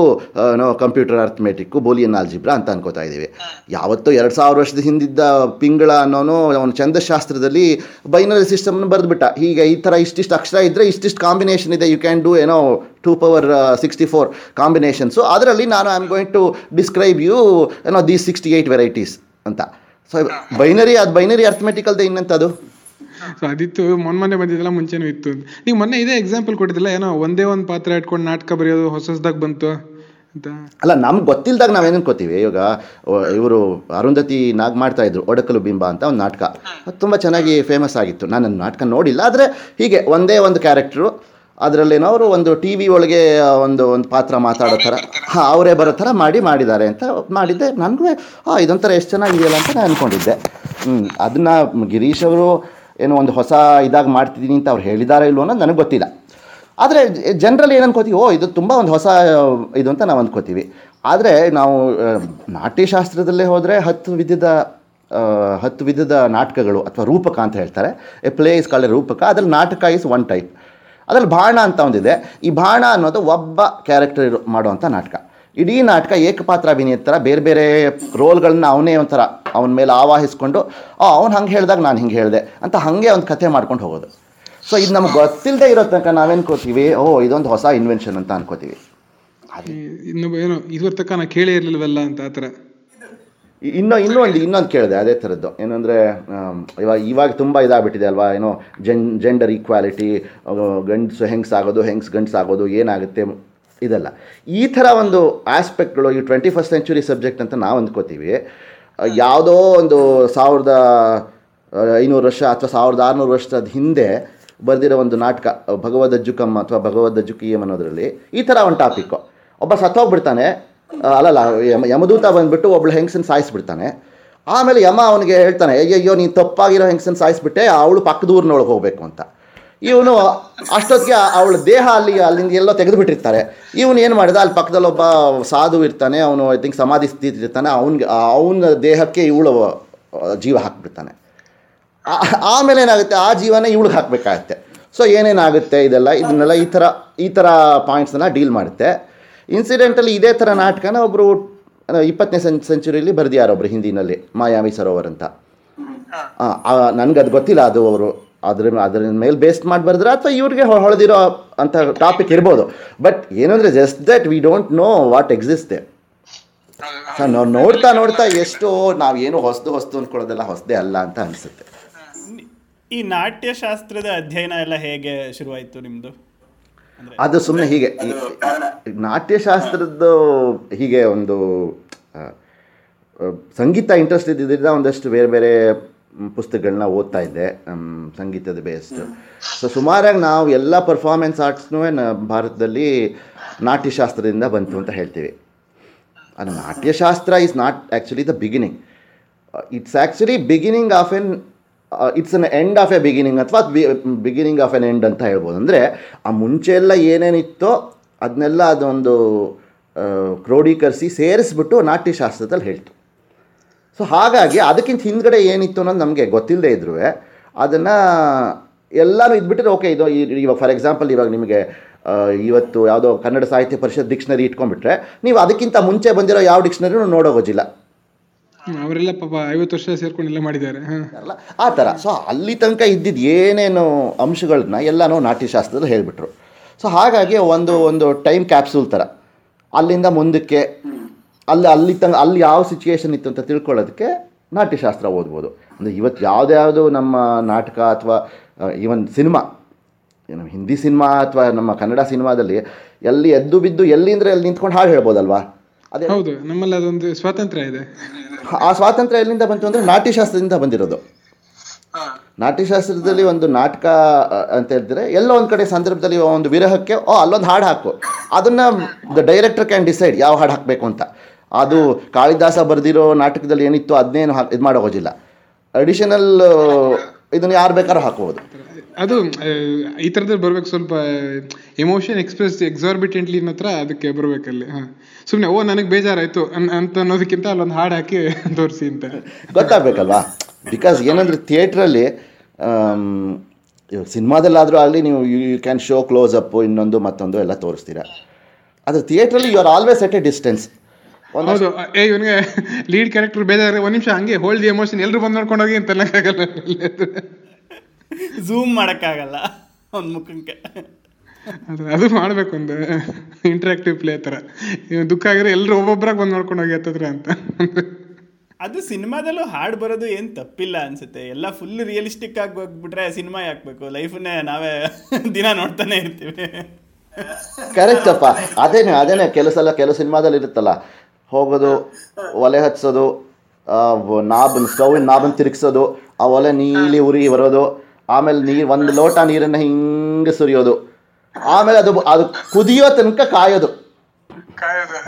ನಾವು ಕಂಪ್ಯೂಟರ್ ಅರ್ಥಮೆಟಿಕ್ಕು ಬೋಲಿಯನ್ ಆಲ್ಜಿಬ್ರಾ ಅಂತ ಅನ್ಕೋತಾ ಇದ್ದೀವಿ. ಯಾವತ್ತೋ ಎರಡು ಸಾವಿರ ವರ್ಷದ ಹಿಂದಿದ್ದ ಪಿಂಗಳ ಅನ್ನೋನು ಅವನು ಛಂದಶಾಸ್ತ್ರದಲ್ಲಿ ಬೈನರಿ ಸಿಸ್ಟಮ್ನ ಬರೆದ್ಬಿಟ್ಟ. ಈಗ ಈ ಥರ ಇಷ್ಟಿಷ್ಟು ಅಕ್ಷರ ಇದ್ದರೆ ಇಷ್ಟಿಷ್ಟು ಕಾಂಬಿನೇಷನ್ ಇದೆ. ಯು ಕ್ಯಾನ್ ಡೂ ಏನೋ two power sixty four combinations ಅದರಲ್ಲಿ ನಾನು I am going to describe you ಏನೋ ದೀಸ್ ಸಿಕ್ಸ್ಟಿ ಏಯ್ಟ್ ವೆರೈಟೀಸ್ ಅಂತ. ಸೊ ಬೈನರಿ ಅದು ಬೈನರಿ ಅರ್ಥಮೆಟಿಕಲ್ದೆ ಇನ್ನಂತದು? ಸೊ ಅದಿತ್ತು. ಮೊನ್ನೆ ಮೊನ್ನೆ ಬಂದಿದ್ದೆಲ್ಲ ಮುಂಚೆನೂ ಇತ್ತು. ನೀವು ಮೊನ್ನೆ ಇದೇ ಎಕ್ಸಾಂಪಲ್ ಕೊಟ್ಟಿದ್ದಿಲ್ಲ ಏನೋ ಒಂದೇ ಒಂದು ಪಾತ್ರ ಇಟ್ಕೊಂಡು ನಾಟಕ ಬರೆಯೋದು ಹೊಸ ಹೊಸದಾಗಿ ಬಂತು ಅಂತ. ಅಲ್ಲ ನಮ್ಗೆ ಗೊತ್ತಿಲ್ದಾಗ ಏನೇನು ಕೊತ್ತೀವಿ ಇವಾಗ ಇವರು ಅರುಂಧತಿ ನಾಗ್ ಮಾಡ್ತಾ ಇದ್ರು ಒಡಕಲು ಬಿಂಬ ಅಂತ ಒಂದು ನಾಟಕ. ಅದು ತುಂಬ ಚೆನ್ನಾಗಿ ಫೇಮಸ್ ಆಗಿತ್ತು. ನಾನು ನಾಟಕ ನೋಡಿಲ್ಲ ಆದರೆ ಹೀಗೆ ಒಂದೇ ಒಂದು ಕ್ಯಾರೆಕ್ಟ್ರು ಅದರಲ್ಲೇನೋ ಅವರು ಒಂದು ಟಿ ವಿ ಒಳಗೆ ಒಂದು ಒಂದು ಪಾತ್ರ ಮಾತಾಡೋ ಥರ ಹಾಂ, ಅವರೇ ಬರೋ ಥರ ಮಾಡಿ ಮಾಡಿದ್ದಾರೆ ಅಂತ ಮಾಡಿದ್ದೆ. ನನಗೂ ಹಾಂ ಇದೊಂಥರ ಎಷ್ಟು ಚೆನ್ನಾಗಿದೆಯಲ್ಲ ಅಂತ ನಾನು ಅಂದ್ಕೊಂಡಿದ್ದೆ ಹ್ಞೂ ಅದನ್ನು ಗಿರೀಶ್ ಅವರು ಏನೋ ಒಂದು ಹೊಸ ಇದಾಗಿ ಮಾಡ್ತಿದ್ದೀನಿ ಅಂತ ಅವ್ರು ಹೇಳಿದಾರೋ ಇಲ್ವೋ ಅನ್ನೋದು ನನಗೆ ಗೊತ್ತಿಲ್ಲ. ಆದರೆ, ಜನರಲ್ಲಿ ಏನು ಅನ್ಕೋತೀವಿ ಓ ಇದು ತುಂಬ ಒಂದು ಹೊಸ, ಇದು ಅಂತ ನಾವು ಅಂದ್ಕೋತೀವಿ ಆದರೆ ನಾವು ನಾಟ್ಯಶಾಸ್ತ್ರದಲ್ಲೇ ಹೋದರೆ ಹತ್ತು ವಿಧದ ಹತ್ತು ವಿಧದ ನಾಟಕಗಳು ಅಥವಾ ರೂಪಕ ಅಂತ ಹೇಳ್ತಾರೆ. ಎ ಪ್ಲೇ ಇಸ್ ಕಾಲ್ಡ್ ರೂಪಕ. ಅದರಲ್ಲಿ ನಾಟಕ ಇಸ್ ಒನ್ ಟೈಪ್. ಅದ್ರಲ್ಲಿ ಬಾಣ ಅಂತ ಒಂದಿದೆ. ಈ ಬಾಣ ಅನ್ನೋದು ಒಬ್ಬ ಕ್ಯಾರೆಕ್ಟರ್ ಇರೋ ಮಾಡುವಂಥ ನಾಟಕ. ಇಡೀ ನಾಟಕ ಏಕಪಾತ್ರ ಥರ ಬೇರೆ ಬೇರೆ ರೋಲ್ಗಳನ್ನ ಅವನೇ ಒಂಥರ ಅವನ ಮೇಲೆ ಆವಾಹಿಸ್ಕೊಂಡು ಅವ್ನು ಹಂಗೆ ಹೇಳಿದಾಗ ನಾನು ಹಿಂಗೆ ಹೇಳಿದೆ ಅಂತ ಹಾಗೆ ಒಂದು ಕಥೆ ಮಾಡ್ಕೊಂಡು ಹೋಗೋದು. ಸೊ ಇದು ನಮ್ಗೆ ಗೊತ್ತಿಲ್ಲದೆ ಇರೋ ತನಕ ನಾವೇನ್ಕೋತೀವಿ ಓ, ಇದೊಂದು ಹೊಸ ಇನ್ವೆನ್ಷನ್ ಅಂತ ಅನ್ಕೋತೀವಿ. ಇನ್ನೊಬ್ಬ ಏನೋ ಇದುವರೆ ತನಕ ನಾ ಕೇಳೇ ಇರಲಿಲ್ವಲ್ಲ ಅಂತ ಆ ಥರ. ಇನ್ನೂ ಇನ್ನೂ ಒಂದು ಇನ್ನೊಂದು ಕೇಳಿದೆ, ಅದೇ ಥರದ್ದು. ಏನಂದರೆ ಇವಾಗ ಇವಾಗ ತುಂಬ ಇದಾಗ್ಬಿಟ್ಟಿದೆ ಅಲ್ವಾ? ಏನೋ ಜೆನ್ ಜೆಂಡರ್ ಈಕ್ವಾಲಿಟಿ ಗಂಡ್ಸು ಹೆಂಗ್ಸ್ ಆಗೋದು, ಹೆಂಗ್ಸ್ ಗಂಡ್ಸ್ ಆಗೋದು, ಏನಾಗುತ್ತೆ ಇದೆಲ್ಲ. ಈ ಥರ ಒಂದು ಆಸ್ಪೆಕ್ಟ್ಗಳು ಈ ಟ್ವೆಂಟಿ ಫಸ್ಟ್ ಸೆಂಚುರಿ ಸಬ್ಜೆಕ್ಟ್ ಅಂತ ನಾವು ಅಂದ್ಕೋತೀವಿ. ಯಾವುದೋ ಒಂದು ಸಾವಿರದ ಐನೂರು ವರ್ಷ ಅಥವಾ ಸಾವಿರದ ಆರುನೂರು ವರ್ಷದ ಹಿಂದೆ ಬರೆದಿರೋ ಒಂದು ನಾಟಕ, ಭಗವದ್ ಅಜ್ಜುಕಮ್ಮ ಅಥವಾ ಭಗವದ್ ಅಜ್ಜುಕೀಯಂ ಅನ್ನೋದರಲ್ಲಿ ಈ ಥರ ಒಂದು ಟಾಪಿಕ್ಕು ಒಬ್ಬ ಸತ್ತೋಗ್ಬಿಡ್ತಾನೆ ಅಲ್ಲಲ್ಲ, ಯಮ ಯಮದೂತ ಬಂದ್ಬಿಟ್ಟು ಒಬ್ಳು ಹೆಂಗಸನ್ ಸಾಯಿಸ್ಬಿಡ್ತಾನೆ. ಆಮೇಲೆ ಯಮ ಅವನಿಗೆ ಹೇಳ್ತಾನೆ, ಅಯ್ಯಯ್ಯೋ, ನೀನು ತಪ್ಪಾಗಿರೋ ಹೆಂಗಸನ್ನು ಸಾಯಿಸ್ಬಿಟ್ಟೆ, ಅವಳು ಪಕ್ಕದ ಊರಿನೊಳಗೆ ಹೋಗ್ಬೇಕು ಅಂತ. ಇವನು ಅಷ್ಟೊತ್ತಿಗೆ ಅವಳ ದೇಹ ಅಲ್ಲಿ, ಅಲ್ಲಿಂದ ಎಲ್ಲೋ ತೆಗೆದುಬಿಟ್ಟಿರ್ತಾರೆ. ಇವನು ಏನು ಮಾಡಿದ, ಅಲ್ಲಿ ಪಕ್ಕದಲ್ಲಿ ಒಬ್ಬ ಸಾಧು ಇರ್ತಾನೆ, ಅವನು ಐ ಥಿಂಕ್ ಸಮಾಧಿ ಸ್ಥಿತಿ ಇರ್ತಾನೆ, ಅವನಿಗೆ, ಅವನ ದೇಹಕ್ಕೆ ಇವಳು ಜೀವ ಹಾಕ್ಬಿಡ್ತಾನೆ. ಆಮೇಲೆ ಏನಾಗುತ್ತೆ, ಆ ಜೀವನ ಇವಳಿಗೆ ಹಾಕಬೇಕಾಗತ್ತೆ. ಸೊ ಏನೇನಾಗುತ್ತೆ, ಇದೆಲ್ಲ, ಇದನ್ನೆಲ್ಲ ಈ ಥರ ಈ ಥರ ಪಾಯಿಂಟ್ಸನ್ನು ಡೀಲ್ ಮಾಡುತ್ತೆ. ಇನ್ಸಿಡೆಂಟಲ್ಲಿ ಇದೇ ಥರ ನಾಟಕನ ಒಬ್ಬರು ಇಪ್ಪತ್ತನೇ ಸೆಂ ಸೆಂಚುರಿಯಲ್ಲಿ ಯಾರೋ ಒಬ್ಬರು ಹಿಂದಿನಲ್ಲಿ ಮಾಯಾಮಿ ಸರೋವರ್ ಅಂತ ನನಗೆ ಅದು ಗೊತ್ತಿಲ್ಲ ಅದು ಅವರು. ಅದ್ರ ಅದ್ರ ಮೇಲೆ ಬೇಸ್ಡ್ ಮಾಡಿ ಬರೆದ್ರೆ ಅಥವಾ ಇವ್ರಿಗೆ ಹೊಳೆದಿರೋ ಅಂತ ಟಾಪಿಕ್ ಇರ್ಬೋದು. ಬಟ್ ಏನಂದರೆ just that we don't know what exist ನಾವು ನೋಡ್ತಾ ನೋಡ್ತಾ ಎಷ್ಟು ನಾವೇನು ಹೊಸದು ಹೊಸದು ಅಂದ್ಕೊಳ್ಳೋದೆಲ್ಲ ಹೊಸದೇ ಅಲ್ಲ ಅಂತ ಅನಿಸುತ್ತೆ. ಈ ನಾಟ್ಯಶಾಸ್ತ್ರದ ಅಧ್ಯಯನ ಎಲ್ಲ ಹೇಗೆ ಶುರುವಾಯಿತು ನಿಮ್ಮದು ಅದು ಸುಮ್ಮನೆ ಹೀಗೆ. ನಾಟ್ಯಶಾಸ್ತ್ರದ್ದು ಹೀಗೆ ಒಂದು ಸಂಗೀತ ಇಂಟ್ರೆಸ್ಟ್ ಇದ್ದಿದ್ದರಿಂದ ಒಂದಷ್ಟು ಬೇರೆ ಬೇರೆ ಪುಸ್ತಕಗಳನ್ನ ಓದ್ತಾ ಇದ್ದೆ. ಸಂಗೀತದ ಬೇಸ್ಡ್ ಸೊ ಸುಮಾರಾಗಿ ನಾವು ಎಲ್ಲ ಪರ್ಫಾರ್ಮೆನ್ಸ್ ಆರ್ಟ್ಸ್ನೂ ಭಾರತದಲ್ಲಿ ನಾಟ್ಯಶಾಸ್ತ್ರದಿಂದ ಬಂತು ಅಂತ ಹೇಳ್ತೀವಿ. ಅದು Natyashastra is not actually the beginning it's actually beginning of an it's an end of a beginning ಅಥವಾ ಬಿಗಿನಿಂಗ್ ಆಫ್ ಎನ್ ಎಂಡ್ ಅಂತ ಹೇಳ್ಬೋದು. ಅಂದರೆ ಆ ಮುಂಚೆ ಎಲ್ಲ ಏನೇನಿತ್ತೋ ಅದನ್ನೆಲ್ಲ ಅದೊಂದು ಕ್ರೋಢೀಕರಿಸಿ ಸೇರಿಸ್ಬಿಟ್ಟು ನಾಟ್ಯಶಾಸ್ತ್ರದಲ್ಲಿ ಹೇಳ್ತು. ಸೊ ಹಾಗಾಗಿ ಅದಕ್ಕಿಂತ ಹಿಂದ್ಗಡೆ ಏನಿತ್ತು ಅನ್ನೋದು ನಮಗೆ ಗೊತ್ತಿಲ್ಲದೆ ಇದ್ರೂ ಅದನ್ನು ಎಲ್ಲನೂ ಇದ್ಬಿಟ್ರೆ ಓಕೆ ಇದು ಇವಾಗ ಫಾರ್ ಎಕ್ಸಾಂಪಲ್ ಇವಾಗ ನಿಮಗೆ ಇವತ್ತು ಯಾವುದೋ ಕನ್ನಡ ಸಾಹಿತ್ಯ ಪರಿಷತ್ ಡಿಕ್ಷನರಿ ಇಟ್ಕೊಂಡ್ಬಿಟ್ರೆ ನೀವು ಅದಕ್ಕಿಂತ ಮುಂಚೆ ಬಂದಿರೋ ಯಾವ ಡಿಕ್ಷನರಿನೂ ನೋಡೋಗೋಜಿಲ್ಲ ಹ್ಮ್, ಅವರೆಲ್ಲ ಪಾಪ ಐವತ್ತು ವರ್ಷ ಸೇರ್ಕೊಂಡು ಎಲ್ಲ ಮಾಡಿದ್ದಾರೆ ಹಾ. ಅಲ್ಲ ಆ ಥರ. ಸೊ ಅಲ್ಲಿ ತನಕ ಇದ್ದಿದ್ದು ಏನೇನು ಅಂಶಗಳನ್ನ ಎಲ್ಲನೂ ನಾಟ್ಯಶಾಸ್ತ್ರದಲ್ಲಿ ಹೇಳಿಬಿಟ್ರು. ಸೊ ಹಾಗಾಗಿ ಒಂದು ಒಂದು ಟೈಮ್ ಕ್ಯಾಪ್ಸೂಲ್ ಥರ. ಅಲ್ಲಿಂದ ಮುಂದಕ್ಕೆ ಅಲ್ಲಿ ಅಲ್ಲಿ ತನಕ ಅಲ್ಲಿ ಯಾವ ಸಿಚುಯೇಷನ್ ಇತ್ತು ಅಂತ ತಿಳ್ಕೊಳ್ಳೋದಕ್ಕೆ ನಾಟ್ಯಶಾಸ್ತ್ರ ಓದ್ಬೋದು. ಅಂದರೆ ಇವತ್ತು ಯಾವುದ್ಯಾವುದು ನಮ್ಮ ನಾಟಕ ಅಥವಾ ಈವನ್ ಸಿನಿಮಾ ನಮ್ಮ ಹಿಂದಿ ಸಿನಿಮಾ ಅಥವಾ ನಮ್ಮ ಕನ್ನಡ ಸಿನಿಮಾದಲ್ಲಿ ಎಲ್ಲಿ ಎದ್ದು ಬಿದ್ದು ಎಲ್ಲಿಂದ್ರೆ ಎಲ್ಲಿ ನಿಂತ್ಕೊಂಡು ಹಾಡು ಹೇಳ್ಬೋದಲ್ವಾ? ಅದೇ ಹೌದು ನಮ್ಮಲ್ಲಿ ಅದೊಂದು ಸ್ವಾತಂತ್ರ್ಯ ಇದೆ. ಆ ಸ್ವಾತಂತ್ರ್ಯ ಎಲ್ಲಿಂದ ಬಂತು ಅಂದರೆ ನಾಟ್ಯಶಾಸ್ತ್ರದಿಂದ ಬಂದಿರೋದು. ನಾಟ್ಯಶಾಸ್ತ್ರದಲ್ಲಿ ಒಂದು ನಾಟಕ ಅಂತ ಹೇಳಿದ್ರೆ ಎಲ್ಲೋ ಒಂದು ಕಡೆ ಸಂದರ್ಭದಲ್ಲಿ ಒಂದು ವಿರಹಕ್ಕೆ ಓ ಅಲ್ಲೊಂದು ಹಾಡು ಹಾಕು. ಅದನ್ನು ದ ಡೈರೆಕ್ಟರ್ ಕ್ಯಾನ್ ಡಿಸೈಡ್ ಯಾವ ಹಾಡು ಹಾಕಬೇಕು ಅಂತ. ಅದು ಕಾಳಿದಾಸ ಬರೆದಿರೋ ನಾಟಕದಲ್ಲಿ ಏನಿತ್ತು ಅದನ್ನೇನು ಹಾಕಿ ಇದು ಮಾಡೋಗೋದಿಲ್ಲ ಅಡಿಷನಲ್ ಇದನ್ನು ಯಾರು ಬೇಕಾದ್ರೂ ಹಾಕ್ಬೋದು. ಅದು ಈ ಥರದ್ದು ಬರ್ಬೇಕು ಸ್ವಲ್ಪ ಎಮೋಷನ್ ಎಕ್ಸ್ಪ್ರೆಸ್ ಎಕ್ಸಾರ್ಬಿಟೆಂಟ್ಲಿ ಹತ್ರ ಅದಕ್ಕೆ ಬರ್ಬೇಕಲ್ಲಿ ಹಾ. ಸುಮ್ಮನೆ ಓ ನನಗೆ ಬೇಜಾರಾಯ್ತು ಅಂತ ಅನ್ನೋದಕ್ಕಿಂತ ಅಲ್ಲೊಂದು ಹಾಡು ಹಾಕಿ [LAUGHS] ತೋರಿಸಿ ಅಂತ. ಗೊತ್ತಾಗಬೇಕಲ್ವಾ? ಬಿಕಾಸ್ ಏನಂದ್ರೆ ಥಿಯೇಟ್ರಲ್ಲಿ ಸಿನಿಮಾದಲ್ಲಾದರೂ ಆಗಲಿ ನೀವು you can show close up ಇನ್ನೊಂದು ಮತ್ತೊಂದು ಎಲ್ಲ ತೋರಿಸ್ತೀರಾ? ಅದು ಥಿಯೇಟ್ರಲ್ಲಿ you are always at a distance ಹೌದು ಏ ಇವನಿಗೆ ಲೀಡ್ ಕ್ಯಾರೆಕ್ಟರ್ ಬೇಜಾರ ಒಂದು ನಿಮಿಷ ಹಂಗೆ ಹೋಲ್ಡ್ ದಿ ಎಮೋಷನ್ ಎಲ್ಲರೂ ಬಂದು ನೋಡ್ಕೊಂಡು ಹೋಗಿ ಅಂತ ಆಗಲ್ಲ ಝೂಮ್ ಮಾಡೋಕ್ಕಾಗಲ್ಲ ಒಂದು ಮುಖಕ್ಕೆ ಅದು ಅದು ಮಾಡ್ಬೇಕು ಒಂದು ಇಂಟ್ರಾಕ್ಟಿವ್ ಪ್ಲೇ ತರ. ಇವ್ನು ದುಃಖ ಆಗಿದ್ರೆ ಎಲ್ಲರೂ ಒಬ್ಬೊಬ್ಬರಾಗ ಬಂದು ನೋಡ್ಕೊಂಡು ಹೋಗಿ ಹತ್ತತ್ರ ಅಂತ. ಅದು ಸಿನಿಮಾದಲ್ಲೂ ಹಾಡು ಬರೋದು ಏನು ತಪ್ಪಿಲ್ಲ ಅನ್ಸುತ್ತೆ. ಎಲ್ಲ ಫುಲ್ ರಿಯಲಿಸ್ಟಿಕ್ ಆಗಿ ಹೋಗ್ಬಿಟ್ರೆ ಸಿನಿಮಾ ಯಾಕಬೇಕು? ಲೈಫನ್ನೇ ನಾವೇ ದಿನ ನೋಡ್ತಾನೆ ಇರ್ತೀವಿ. ಕರೆಕ್ಟ್ ಅಪ್ಪ. ಅದೇನೆ ಅದೇನೆ ಕೆಲವು ಸಲ ಕೆಲವು ಸಿನಿಮಾದಲ್ಲಿ ಇರುತ್ತಲ್ಲ. ಹೋಗೋದು ಒಲೆ ಹಚ್ಚೋದು ನಾಬನ್ ಸ್ಟೌವಿನ ನಾಬನ್ ತಿರುಗಿಸೋದು ಆ ಒಲೆ ನೀಲಿ ಉರಿ ಬರೋದು ಆಮೇಲೆ ನೀರು ಒಂದು ಲೋಟ ನೀರನ್ನು ಹಿಂಗೆ ಸುರಿಯೋದು. ಆಮೇಲೆ ಅದು ಅದು ಕುದಿಯೋ ತನಕ ಕಾಯೋದು.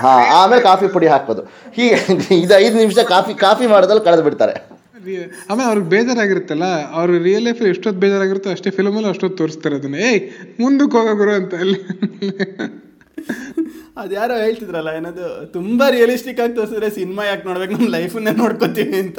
ಹಾ ಆಮೇಲೆ ಕಾಫಿ ಪುಡಿ ಹಾಕೋದು ಹೀಗೆ ಇದು ಐದು ನಿಮಿಷ ಕಾಫಿ ಕಾಫಿ ಮಾಡೋದ್ರಲ್ಲಿ ಕಳೆದು ಬಿಡ್ತಾರೆ. ಆಮೇಲೆ ಅವ್ರಿಗೆ ಬೇಜಾರಾಗಿರುತ್ತಲ್ಲ ಅವ್ರ ರಿಯಲ್ ಲೈಫ್ ಎಷ್ಟೊತ್ತು ಬೇಜಾರಾಗಿರುತ್ತೋ ಅಷ್ಟೇ ಫಿಲಮಲ್ಲಿ ಅಷ್ಟೊತ್ತು ತೋರಿಸ್ತಾರೆ ಅದನ್ನ. ಏಯ್ ಮುಂದಕ್ಕೆ ಹೋಗೋಗುರು ಅಂತ ಅಲ್ಲಿ ಅದ್ಯಾರೋ ಹೇಳ್ತಿದ್ರಲ್ಲ ಏನದು ತುಂಬಾ ರಿಯಲಿಸ್ಟಿಕ್ ಆಗಿ ತೋರಿಸಿದ್ರೆ ಸಿನಿಮಾ ಯಾಕೆ ನೋಡ್ಬೇಕು? ನಮ್ಮ ಲೈಫನ್ನೇ ನೋಡ್ಕೋತೀವಿ ಅಂತ